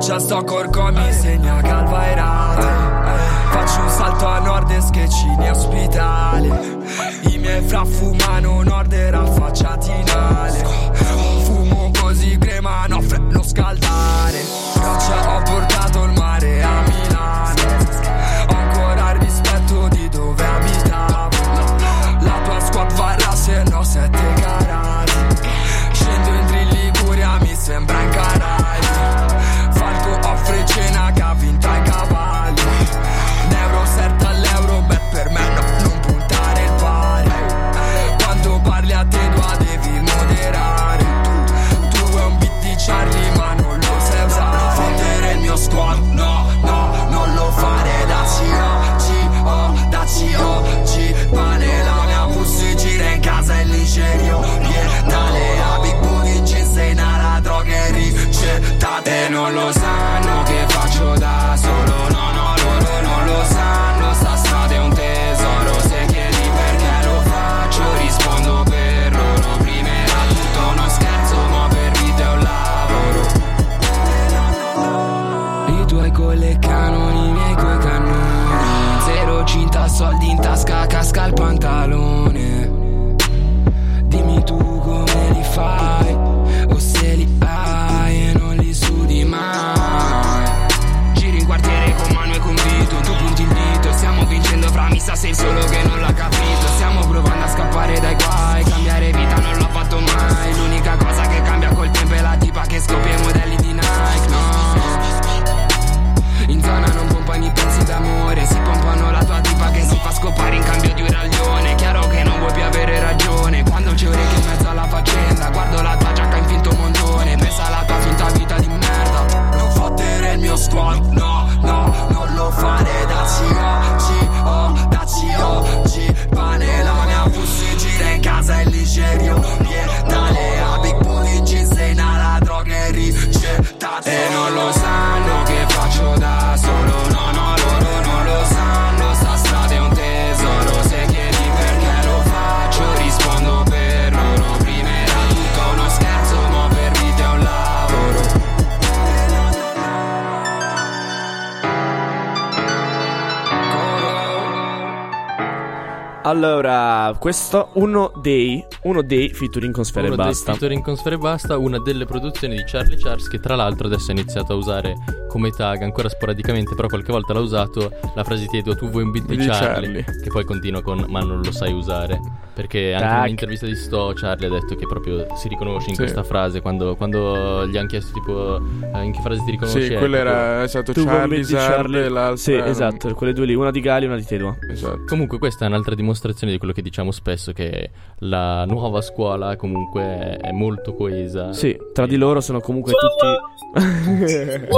Roccia sto corco mi segna calva e rate Faccio un salto a nord e schecini ospitali. I miei fra fumano nord era affacciati in ale Fumo così crema no freddo scaldare Allora, questo uno dei uno dei featuring con Sfera Uno e dei Basta. featuring con Sfera e Basta, una delle produzioni di Charlie Charles che tra l'altro adesso ha iniziato a usare come tag, ancora sporadicamente, però qualche volta l'ha usato, la frase di Edo, tu vuoi un beat di Di Charlie, Charlie. che poi continua con ma non lo sai usare, perché anche Tac. in un'intervista di Sto Charlie ha detto che proprio si riconosce in Sì. questa frase, quando, quando gli hanno chiesto tipo eh, in che frase ti riconosci. Sì, proprio- era esatto, Tu vuoi Charlie, Charlie? e l'altro. Sì, esatto, quelle due lì, una di Gali e una di Tedua. Esatto. Comunque questa è un'altra dimostrazione di quello che diciamo spesso, che la nuova scuola comunque è molto coesa. Sì, tra di loro sono comunque tutti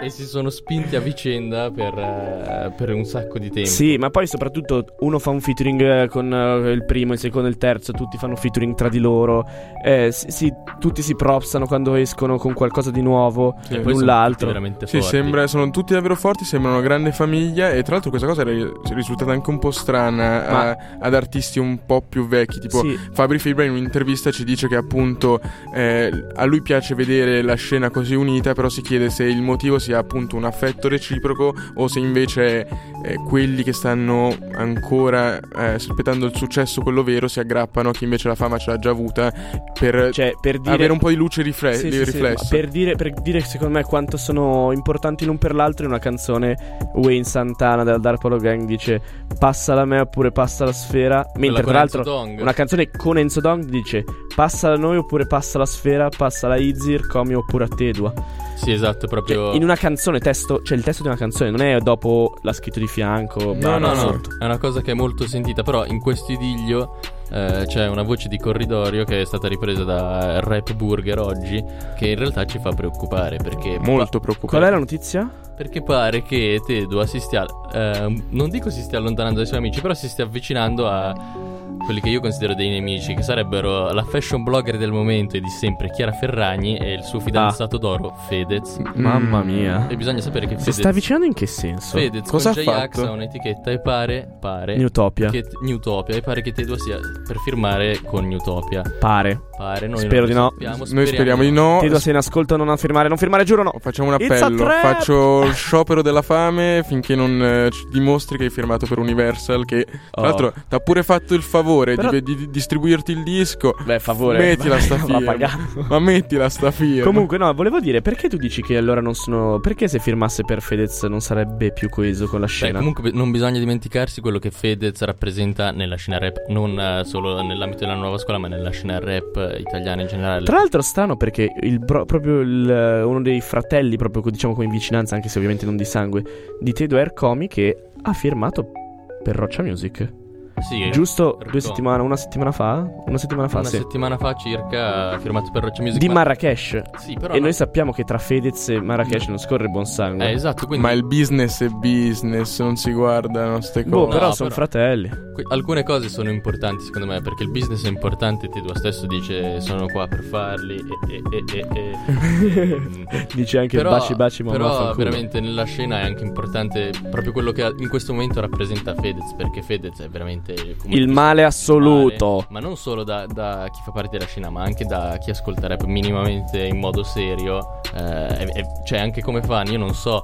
E si sono spinti a vicenda per, eh, per un sacco di tempo. Sì, ma poi soprattutto uno fa un featuring eh, con eh, il primo, il secondo e il terzo, tutti fanno featuring tra di loro. Eh, si, si, tutti si propsano quando escono con qualcosa di nuovo, sì, l'un l'altro. Sì, sembra, sono tutti davvero forti, sembrano una grande famiglia. E tra l'altro, questa cosa è risultata anche un po' strana Ma... a, ad artisti un po' più vecchi. Tipo, sì. Fabri Fibra in un'intervista ci dice che appunto eh, a lui piace vedere la scena così unita, però si chiede se il motivo sia appunto un affetto reciproco o se invece eh, quelli che stanno ancora eh, aspettando il successo, quello vero, si aggrappano a chi invece la fama ce l'ha già avuta per, cioè, per dire... avere un po' di luce rifle- sì, di sì, riflesso. Sì, per, dire, per dire secondo me quanto sono importanti l'un per l'altro in una canzone Wayne Santana della Dark Polo Gang dice passa la me oppure passa la sfera, mentre tra l'altro una canzone con Enzo Dong dice passa a noi oppure passa la sfera, passa la Izir, Comi oppure a Tedua. Sì, esatto, proprio. Cioè, in una canzone, testo, cioè il testo di una canzone non è dopo l'ha scritto di fianco. No, no, no. È una cosa che è molto sentita. Però in questo idillio eh, c'è una voce di corridoio che è stata ripresa da Rap Burger oggi. Che in realtà ci fa preoccupare. Perché. Molto preoccupante. Qual è la notizia? Perché pare che Tedua si stia. Eh, non dico si stia allontanando dai suoi amici, però si stia avvicinando a quelli che io considero dei nemici, che sarebbero la fashion blogger del momento e di sempre Chiara Ferragni e il suo fidanzato ah. d'oro Fedez. Mamma mia. E bisogna sapere che Fedez... Si sta avvicinando in che senso? Fedez Cosa con J-Ax ha un'etichetta e pare, pare... Newtopia. Che, Newtopia, e pare che Tedua sia per firmare con Newtopia. Pare. Pare, noi Spero di no. Sappiamo, noi speriamo di no. Tedua sei in ascolto non a firmare, non firmare, giuro no. Facciamo un appello, faccio il sciopero della fame finché non eh, dimostri che hai firmato per Universal che tra oh. l'altro ti ha pure fatto il favore Però... di, di, di distribuirti il disco. Beh, favore. Mettila sta firma. Ma mettila sta firma. Comunque, no, volevo dire, perché tu dici che allora non sono. Perché se firmasse per Fedez non sarebbe più coeso con la scena? Beh, comunque, non bisogna dimenticarsi quello che Fedez rappresenta nella scena rap, non uh, solo nell'ambito della nuova scuola, ma nella scena rap italiana in generale. Tra l'altro, strano perché il bro- proprio il, uno dei fratelli, proprio diciamo come in vicinanza, anche se ovviamente non di sangue, di Tedo Ercomi, che ha firmato per Roccia Music. Sì, giusto due settimane, una settimana fa? Una settimana fa, una sì. settimana fa circa ha firmato per Roccia Music. Di ma... Marrakesh. Sì, però. E no... noi sappiamo che tra Fedez e Marrakesh non scorre buon sangue. Eh, esatto. Quindi... Ma il business è business, non si guardano queste boh, cose. Boh, però no, sono fratelli. Que- alcune cose sono importanti secondo me perché il business è importante. Te tu stesso dice sono qua per farli. E, e, e, dice anche però, baci baci ma Però veramente nella scena è anche importante proprio quello che in questo momento rappresenta Fedez perché Fedez è veramente il male assoluto. Male, ma non solo da, da, chi fa parte della scena, ma anche da chi ascolta rap minimamente in modo serio. Eh, e, e, cioè, anche come fan, io non so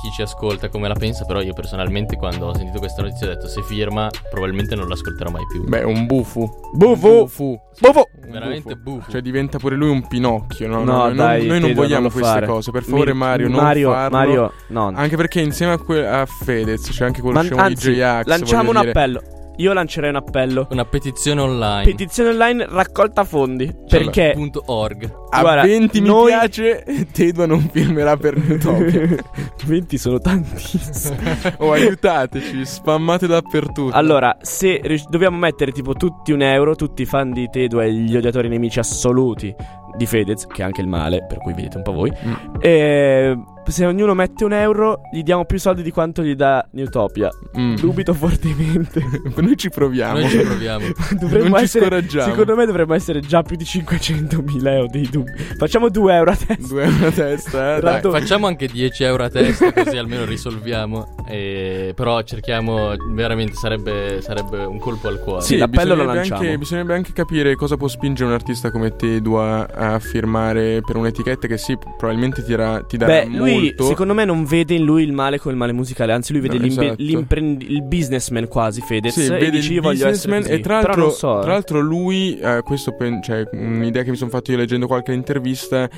chi ci ascolta come la pensa, però io personalmente quando ho sentito questa notizia ho detto se firma probabilmente non l'ascolterò mai più. Beh, un bufu. Bufu! Bufu! Bufu! Veramente bufu. Cioè diventa pure lui un Pinocchio, no? No, no dai, noi, non vogliamo non queste fare. cose, per favore Mi, Mario, non Mario, farlo. Mario, no. Anche perché insieme a, que- a Fedez c'è anche quello scemo di J-Ax. Lanciamo un dire. appello. Io lancerei un appello. Una petizione online. Petizione online raccolta fondi. Cioè, perché? .org. A Guarda, 20 noi... mi piace, Tedua non firmerà per Newtopia. 20 sono tantissimi. oh, aiutateci, spammate dappertutto. Allora, se dobbiamo mettere tipo tutti un euro, tutti i fan di Tedua e gli odiatori nemici assoluti di Fedez, che è anche il male, per cui vedete un po' voi. Mm. E se ognuno mette un euro, gli diamo più soldi di quanto gli dà Newtopia. Mm. Dubito fortemente. Noi ci proviamo. Noi ci proviamo. dovremmo non essere, scoraggiamo. Secondo me dovremmo essere già più di 500.000 euro dei dubbi. Facciamo 2 euro a testa. 2 euro a testa, eh? Dai, facciamo anche 10 euro a testa, così almeno risolviamo. E... Però cerchiamo, veramente sarebbe, sarebbe, un colpo al cuore. Sì, l'appello lo lanciamo. Anche, bisognerebbe anche capire cosa può spingere un artista come Tedua a firmare per un'etichetta che sì, probabilmente ti, darà, ti darà Beh, lui molto. secondo me non vede in lui il male come il male musicale, anzi lui vede no, esatto. il businessman quasi Fedez sì, e dice essere così. E tra l'altro, so, tra l'altro lui, eh, questo pen- cioè, un'idea che mi sono fatto io leggendo qualche intervista,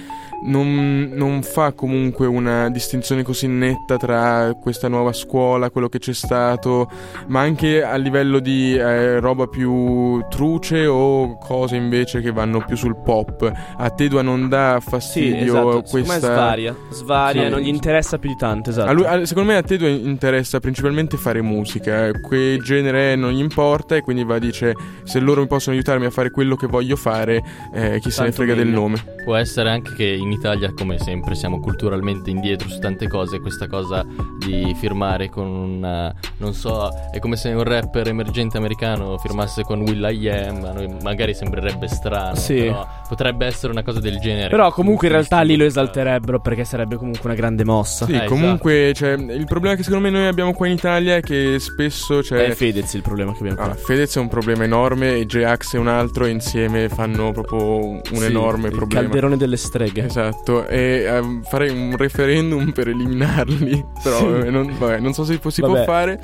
non, non, fa comunque una distinzione così netta tra questa nuova scuola, quello che c'è stato, ma anche a livello di eh, roba più truce o cose invece che vanno più sul pop. A Tedua non dà fastidio sì, esatto. questa... svaria, svaria eh, non gli interessa più di tanto, esatto. A lui, a, secondo me a Tedo interessa principalmente fare musica, eh. quel genere non gli importa e quindi va a dice se loro mi possono aiutarmi a fare quello che voglio fare, eh, chi Tanto se ne frega meglio. del nome. Può essere anche che in Italia, come sempre, siamo culturalmente indietro su tante cose, questa cosa di firmare con una, non so, è come se un rapper emergente americano firmasse con Will I Am, magari sembrerebbe strano, sì. però potrebbe essere una cosa del genere. Però comunque in realtà lì lo esalterebbero perché sarebbe comunque una grande mossa. Sì, eh, comunque esatto. cioè, il problema che secondo me noi abbiamo qua in Italia è che spesso c'è... È Fedez il problema che abbiamo qua. Ah, Fedez è un problema enorme e J-Ax è un altro e insieme fanno proprio un sì, enorme il problema. Il calderone delle streghe. Esatto, e um, farei un referendum per eliminarli, però sì. vabbè, non, vabbè, non, so se si vabbè. può fare.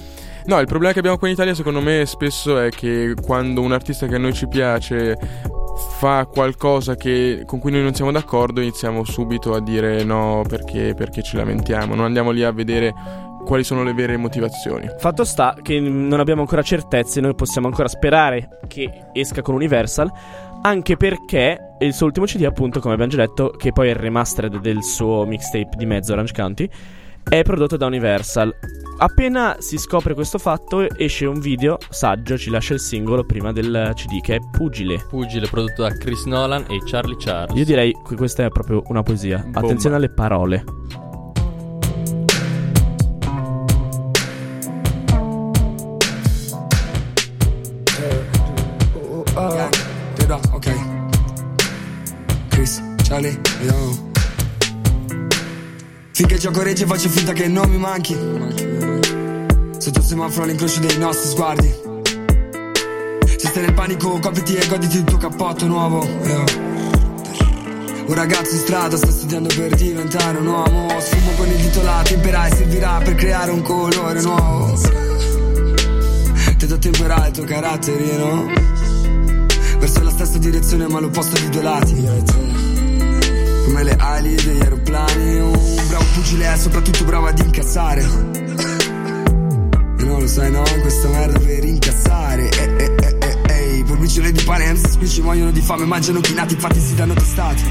No, il problema che abbiamo qua in Italia secondo me spesso è che quando un artista che a noi ci piace fa qualcosa che, con cui noi non siamo d'accordo iniziamo subito a dire no perché, perché ci lamentiamo, non andiamo lì a vedere quali sono le vere motivazioni. Fatto sta che non abbiamo ancora certezze, noi possiamo ancora sperare che esca con Universal, anche perché il suo ultimo CD, appunto, come abbiamo già detto, che poi è il remastered del suo mixtape di mezzo Orange County, è prodotto da Universal. Appena si scopre questo fatto, esce un video saggio, ci lascia il singolo prima del CD che è Pugile. Pugile, prodotto da Chris Nolan e Charlie Charles. Io direi che questa è proprio una poesia. Bomba. Attenzione alle parole. ok. Chris, Charlie, yo. Finché gioco regge faccio finta che non mi manchi. Sotto il semaforo all'incrocio dei nostri sguardi. Se stai nel panico copriti e goditi il tuo cappotto nuovo. Un ragazzo in strada sta studiando per diventare un uomo. Sfumo con il dito là, temperà e servirà per creare un colore nuovo. Ti do temperare il tuo caratterino Verso la stessa direzione ma l'opposto di due lati come le ali degli aeroplani. Un bravo pugile è soprattutto bravo ad incassare E non lo sai no, questa merda per incassare eh, eh, eh, eh, eh. Porbicciole di pane, MC spicci muoiono di fame. Mangiano chinati, infatti si danno testati.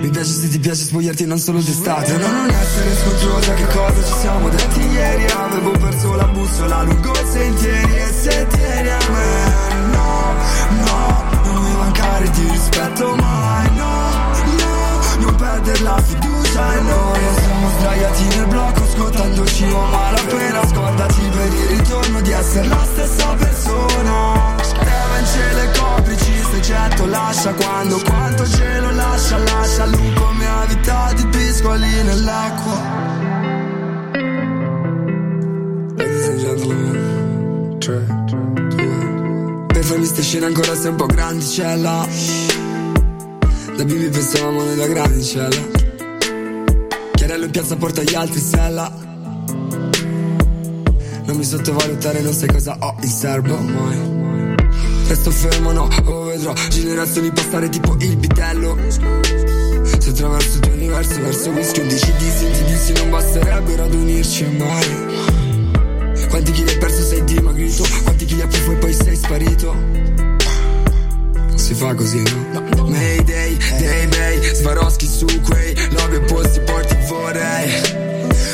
Mi piace se ti piace spogliarti non solo d'estate No, non essere scontrosa, che cosa ci siamo detti ieri? Avevo perso la bussola lungo i sentieri E se tieni a me, no, no Non mi mancare di rispetto mai, no non perdere la fiducia in noi. Siamo sdraiati nel blocco scottandoci a malapena Scordati per il ritorno di essere la stessa persona. Te le coprici se getto lascia Quando quanto cielo lascia lascia Lupo mia vita di piscoli nell'acqua. Ladies and gentlemen 3, 2 Per farmi ste ancora sei un po' grandicella da bimbi pensavamo grandi in cella. Chiarello in piazza porta gli altri sella. Non mi sottovalutare, non sai cosa ho in serbo mai. Resto fermo, no, oh vedrò Generazioni passare tipo il bitello Se attraverso il tuo universo verso whisky 11 dissi, ti dissi non basterebbero ad unirci mai. Quanti chili hai perso sei dimagrito. Quanti chili hai più poi sei sparito si fa così, no? no. Mayday, day bay, Swarovski su quei lobby opposti porti vorrei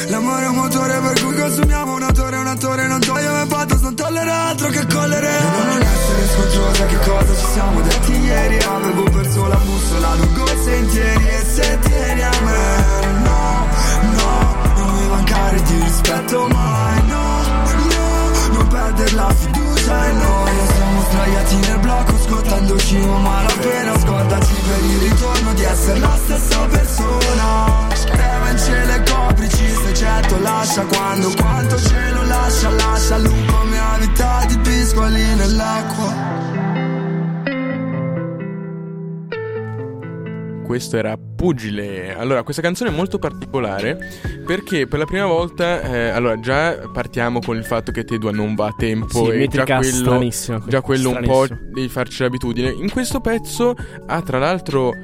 L'amore è un motore per cui consumiamo un autore, un attore Non toglio me patos, non tollero altro che collere no, Non essere scontrosa, che cosa ci siamo detti ieri Avevo perso la bussola lungo i sentieri E se tieni a me, no, no Non mi mancare di rispetto mai, no, no Non perdere la fiducia in noi Sdraiati nel blocco scottandoci un malapena Scordati per il ritorno di essere la stessa persona. Te le coprici se certo lascia Quando quanto cielo lascia lascia Lupo mia vita di pisquali nell'acqua questo era Pugile. Allora, questa canzone è molto particolare perché per la prima volta, eh, allora già partiamo con il fatto che Tedua non va a tempo sì, e già quello, già quello un po' di farci l'abitudine. In questo pezzo ha tra l'altro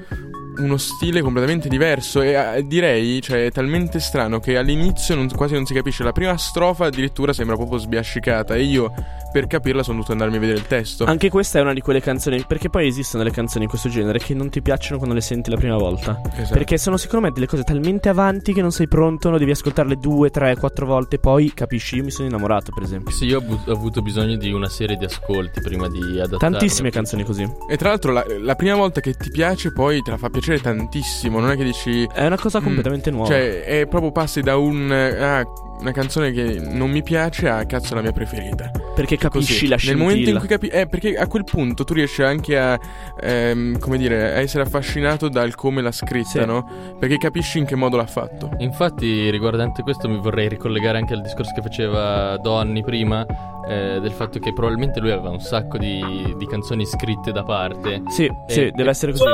uno stile completamente diverso e eh, direi, cioè, è talmente strano che all'inizio non, quasi non si capisce. La prima strofa addirittura sembra proprio sbiascicata e io per capirla sono dovuto andarmi a vedere il testo. Anche questa è una di quelle canzoni, perché poi esistono delle canzoni di questo genere che non ti piacciono quando le senti la prima volta. Esatto. Perché sono secondo me delle cose talmente avanti che non sei pronto, lo devi ascoltarle due, tre, quattro volte, poi capisci, io mi sono innamorato per esempio. Sì, io ho, bu- ho avuto bisogno di una serie di ascolti prima di adattare. Tantissime canzoni così. E tra l'altro la, la, prima volta che ti piace poi te la fa piacere tantissimo, non è che dici... È una cosa mm, completamente mm, nuova. Cioè, è proprio passi da un... Ah, una canzone che non mi piace a cazzo la mia preferita. Perché capisci Così. la scintilla. Nel momento in cui capisci... Eh, perché a quel punto tu riesci anche a... Ehm, come dire, a essere affascinato dal come l'ha scritta, sì. no? Perché capisci in che modo l'ha fatto. Infatti, riguardante questo mi vorrei ricollegare anche al discorso che faceva Donny prima. Eh, del fatto che probabilmente lui aveva un sacco di, di canzoni scritte da parte. Sì, e, sì, deve essere così.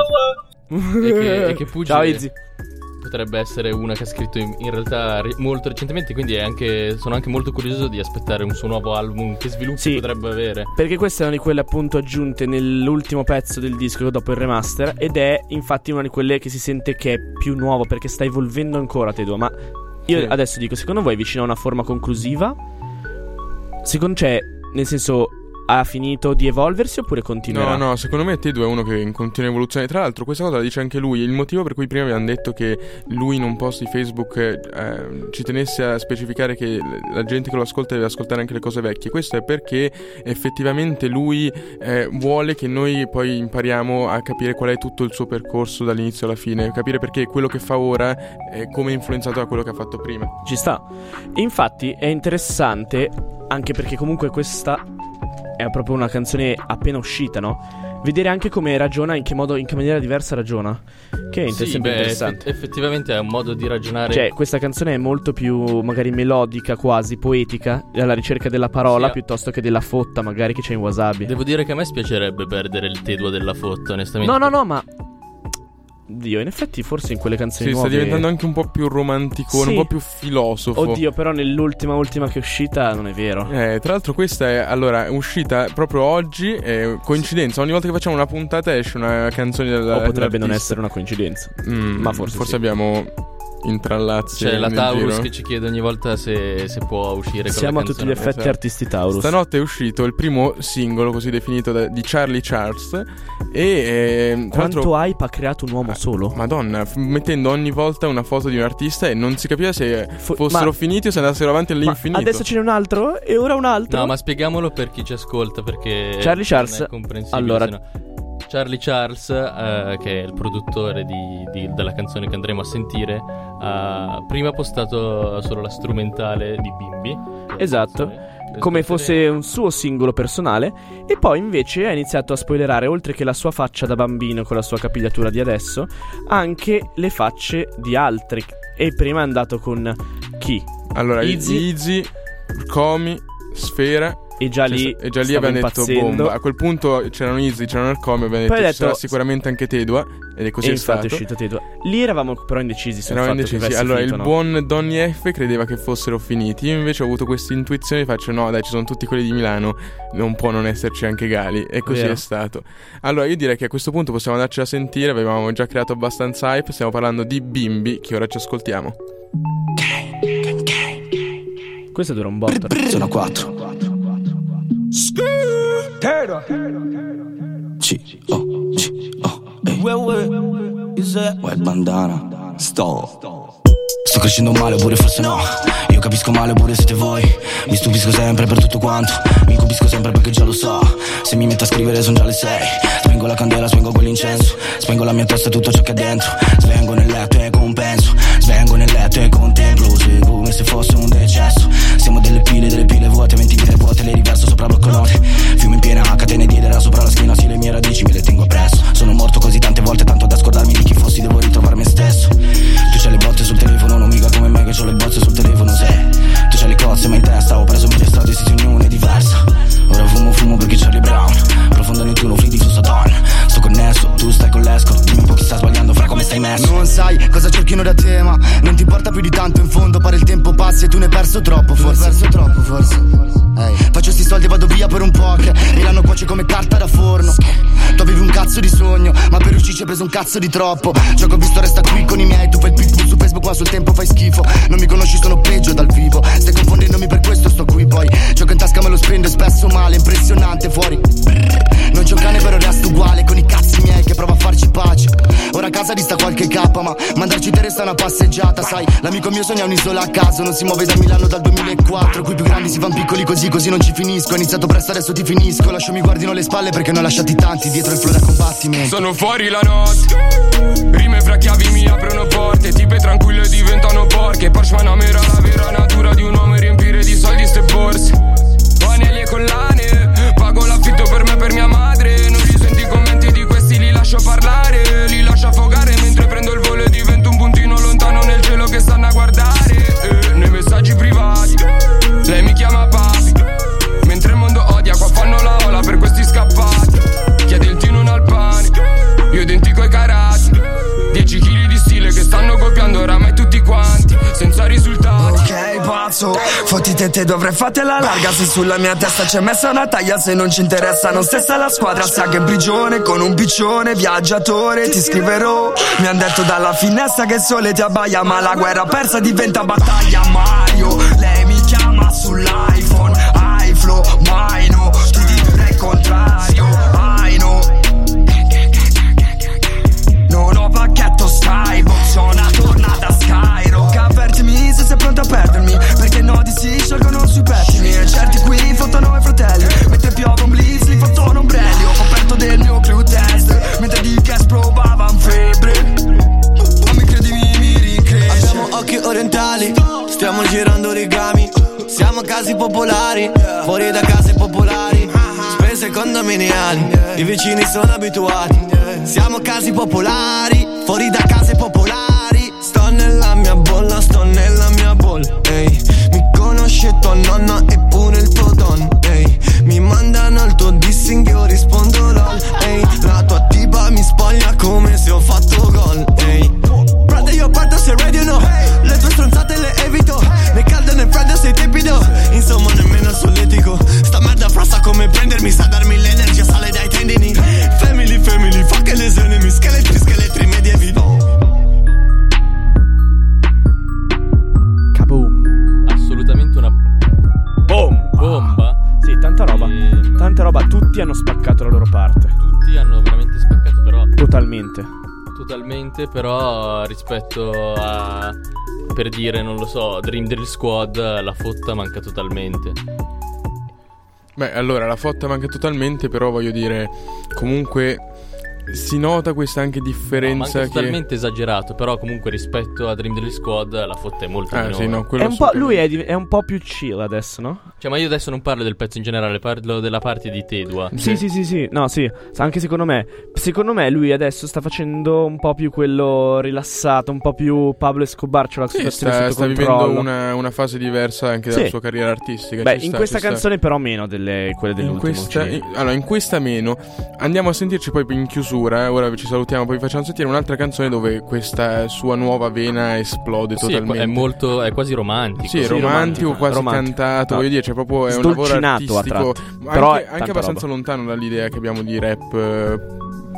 E che, e che Pugile... Ciao Izzy potrebbe essere una che ha scritto in, in realtà ri- molto recentemente, quindi anche, sono anche molto curioso di aspettare un suo nuovo album che sviluppo sì, potrebbe avere. Perché questa è una di quelle appunto aggiunte nell'ultimo pezzo del disco dopo il remaster ed è infatti una di quelle che si sente che è più nuovo perché sta evolvendo ancora Tedo, ma io sì. adesso dico, secondo voi è vicino a una forma conclusiva? Secondo cioè, nel senso ha finito di evolversi oppure continuerà? No, no, secondo me Tedo è uno che è in continua evoluzione. Tra l'altro, questa cosa la dice anche lui. Il motivo per cui prima abbiamo detto che lui in un post di Facebook eh, ci tenesse a specificare che la gente che lo ascolta deve ascoltare anche le cose vecchie. Questo è perché effettivamente lui eh, vuole che noi poi impariamo a capire qual è tutto il suo percorso dall'inizio alla fine, capire perché quello che fa ora è come è influenzato da quello che ha fatto prima. Ci sta. Infatti è interessante anche perché comunque questa è proprio una canzone appena uscita, no? Vedere anche come ragiona, in che modo, in che maniera diversa ragiona. Che è sì, beh, interessante. Eff- effettivamente è un modo di ragionare. Cioè, questa canzone è molto più, magari, melodica, quasi poetica, alla ricerca della parola sì, piuttosto che della fotta, magari, che c'è in Wasabi. Devo dire che a me spiacerebbe perdere il teduo della fotta, onestamente. No, no, no, ma Dio, in effetti forse in quelle canzoni sì, nuove... sta diventando anche un po' più romantico, sì. un po' più filosofo. Oddio, però nell'ultima ultima che è uscita non è vero. Eh, tra l'altro questa è, allora, uscita proprio oggi, è coincidenza, ogni volta che facciamo una puntata esce una canzone della... O potrebbe non essere una coincidenza. Mm, ma forse Forse sì. abbiamo intrallazzi. C'è la Taurus giro. che ci chiede ogni volta se, se può uscire. Siamo a tutti gli effetti esatto. artisti Taurus. Stanotte è uscito il primo singolo, così definito, da, di Charlie Charles. E eh, quanto hype ha creato un uomo solo? Madonna, f- mettendo ogni volta una foto di un artista e non si capiva se Fo- fossero ma, finiti o se andassero avanti all'infinito. adesso ce n'è un altro e ora un altro. No, ma spieghiamolo per chi ci ascolta perché Charlie Charles. Allora, Charlie Charles, eh, che è il produttore di, di, della canzone che andremo a sentire, ha prima postato solo la strumentale di Bimbi. Esatto come fosse un suo singolo personale e poi invece ha iniziato a spoilerare oltre che la sua faccia da bambino con la sua capigliatura di adesso anche le facce di altri e prima è andato con chi? Allora Easy Comi, Sfera e già lì, e già lì abbiamo detto bomba. A quel punto c'erano Easy, c'erano Arcome. Abbiamo detto, detto sarà sicuramente anche Tedua. Ed è così e è infatti stato. è uscito Tedua. Lì eravamo però indecisi. Eravamo indecisi. Allora, finito, il no? buon Donny F credeva che fossero finiti. Io invece ho avuto questa intuizione. Faccio, no, dai, ci sono tutti quelli di Milano. Non può non esserci anche Gali. E così Vero. è stato. Allora, io direi che a questo punto possiamo andarci a sentire. Avevamo già creato abbastanza hype. Stiamo parlando di Bimbi, che ora ci ascoltiamo. Questo dura un botto. Sono quattro. Terra. C O C O White bandana. Sto. Sto crescendo male oppure forse no. Io capisco male oppure siete voi Mi stupisco sempre per tutto quanto. Mi capisco sempre perché già lo so. Se mi metto a scrivere sono già le sei. Spengo la candela, spengo quell'incenso. Spengo la mia testa e tutto ciò che è dentro. Svengo nel letto e compenso. Svengo nel letto e contemplo. Seguo come se fosse un decesso. Siamo delle pile, delle pile vuote 20 lire vuote, le riverso sopra blocco note cazzo di troppo. Ho visto resta qui con i miei. Tu fai il pitbull su Facebook ma sul tempo fai schifo casa resta qualche cappa ma Mandarci te resta una passeggiata Sai. L'amico mio sogna un'isola a caso Non si muove da Milano dal 2004 Qui più grandi si fan piccoli così così non ci finisco. Ho iniziato presto adesso ti finisco. Lascio mi guardino le spalle perché ne ho lasciati tanti. Dietro il flow da combattimento. Sono fuori la notte. Rime fra chiavi mi aprono porte. Tipe tranquille diventano porche. Porsche Panamera la vera natura di un uomo è riempire di soldi ste borse. Panelli e collane. Pago l'affitto per me e per mia madre. Non risenti i commenti di questi li lascio parlare Fottite te dovrei fatela larga. Se sulla mia testa c'è messa una taglia Se non ci interessa non stessa la squadra. Sa che in prigione con un piccione Viaggiatore ti scriverò. Mi han detto dalla finestra che il sole ti abbaia Ma la guerra persa diventa battaglia. Mario Lei mi chiama sull'iPhone. iFlow mai casi popolari, fuori da case popolari. Spese condominiali, i vicini sono abituati. Siamo casi popolari, fuori da case popolari. Sto nella mia bolla, sto nella mia bolla. Ehi, mi conosce tua nonna e Tutti hanno spaccato la loro parte. tutti hanno veramente spaccato, però Totalmente. totalmente, però rispetto a per dire, non lo so, Dream Drill Squad, la fotta manca totalmente. Beh, allora la fotta manca totalmente, però voglio dire, comunque si nota questa anche No, differenza manca che... totalmente esagerato, però comunque rispetto a Dream Drill Squad la fotta è molto Ah, minore. sì, no, È un po', lui è, di- è un po' più chill adesso, no? Cioè, ma io adesso non parlo del pezzo in generale, parlo della parte di Tedua. Sì, sì, sì, sì. No, sì. Anche secondo me. Secondo me lui adesso sta facendo un po' più quello rilassato, un po' più Pablo Escobar, c'è la Sì, situazione sta, sta vivendo una, una fase diversa anche della Sì. sua carriera artistica. Beh, ci in sta, questa ci sta. canzone però meno delle quelle In dell'ultimo. questa, ci- in- allora, in questa meno. Andiamo a sentirci poi in chiusura. Eh, Ora ci salutiamo, poi vi facciamo sentire un'altra canzone dove questa sua nuova vena esplode Sì, è, totalmente. è molto, è quasi romantico. Sì, è Sì, romantico, romantico, quasi romantico. cantato. No. Voglio dire, cioè, proprio è un lavoro artistico. anche, è anche abbastanza roba. lontano dall'idea che abbiamo di rap eh,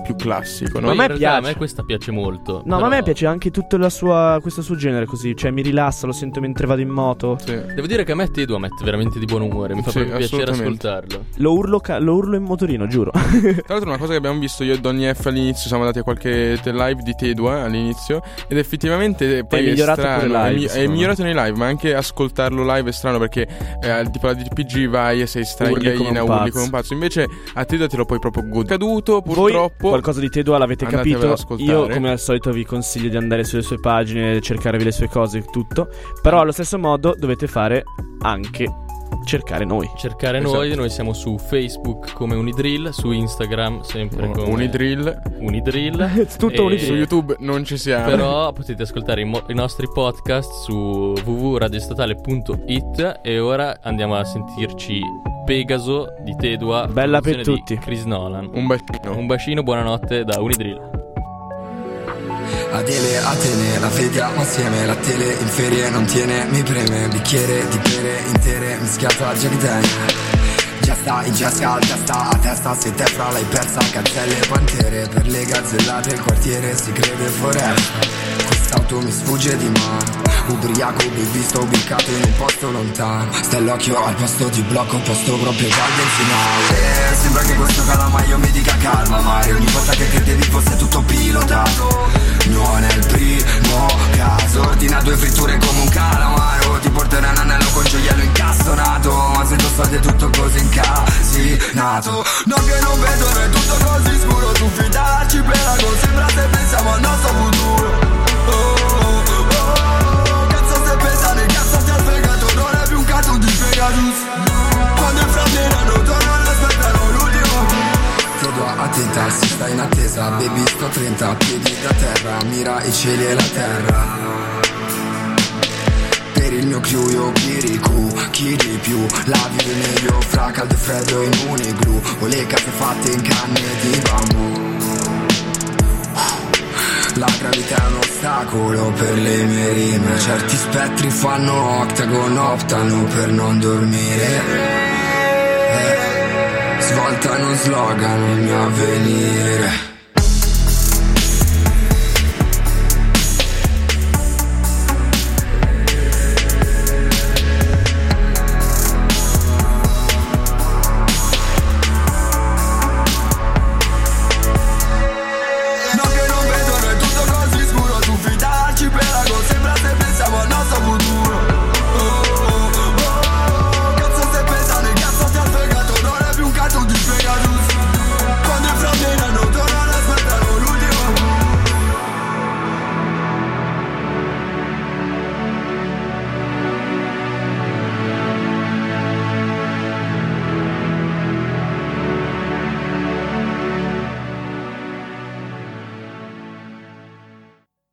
più classico. No? Ma a in me realtà piace. a me questa piace molto. No, ma a me però piace anche tutto la sua, questo suo genere così. Cioè, mi rilassa, lo sento mentre vado in moto. Sì. Devo dire che a me Tedua mette veramente di buon umore, mi fa Sì, proprio piacere ascoltarlo. Lo urlo, ca- lo urlo in motorino, giuro. Tra l'altro una cosa che abbiamo visto io e Donny F all'inizio, siamo andati a qualche live di Tedua all'inizio ed effettivamente poi è, migliorato strano, pure live, è, mi- è migliorato nei live, ma anche ascoltarlo live è strano perché eh, tipo la DPG vai e sei Urli come stragaina, un urli pazzo. come un pazzo. Invece a Tedua te lo puoi proprio godere. Caduto Voi purtroppo. Qualcosa di Tedua l'avete Andatevelo capito. Io, come al solito, vi consiglio di andare sulle sue pagine, cercarvi le sue cose e tutto. Però, allo stesso modo, dovete fare anche cercare noi. Cercare Esatto. noi, noi siamo su Facebook come Unidrill, su Instagram sempre come Unidrill. Unidrill. Tutto E- Unidrill. Su YouTube non ci siamo. Però potete ascoltare i, mo- i nostri podcast su www.radiostatale.it e ora andiamo a sentirci Pegaso di Tedua. Bella per tutti. Chris Nolan. Un bacino. Un bacino, buonanotte da Unidrill. Adele, Atene, la vediamo assieme La tele in ferie non tiene, mi preme Bicchiere di pere intere, mischiato al Jack Daniel Già testa in testa al testa a testa se te fra l'hai persa Gazzelle e pantere per le gazzellate il quartiere si crede foresta Quest'auto mi sfugge di mano Ubriaco, baby, sto ubicato in un posto lontano. Stai l'occhio al posto di blocco, posto proprio dal finale. Sembra che questo calamaio mi dica calma Mare. Ogni volta che credevi fosse tutto pilotato. Non è il primo caso Ordina due fritture come un calamaro. Ti porterà un anello con gioiello incastonato Ma se tu state tutto così incasinato. No che non vedo, è tutto così scuro. Tu fidarci per la Sembra se pensiamo al nostro futuro Pegasus Quando il fratellano tornano aspettano l'ultimo Chiedo attenta, si sta in attesa Baby sto 30, piedi da terra Mira i cieli e la terra Per il mio crew io chiricu, chi di più? La vive meglio fra caldo e freddo in uniglu O le case fatte in canne di bambù la gravità è un ostacolo per le mie rime Certi spettri fanno octagon, optano per non dormire. Eh, Svoltano slogan il mio avvenire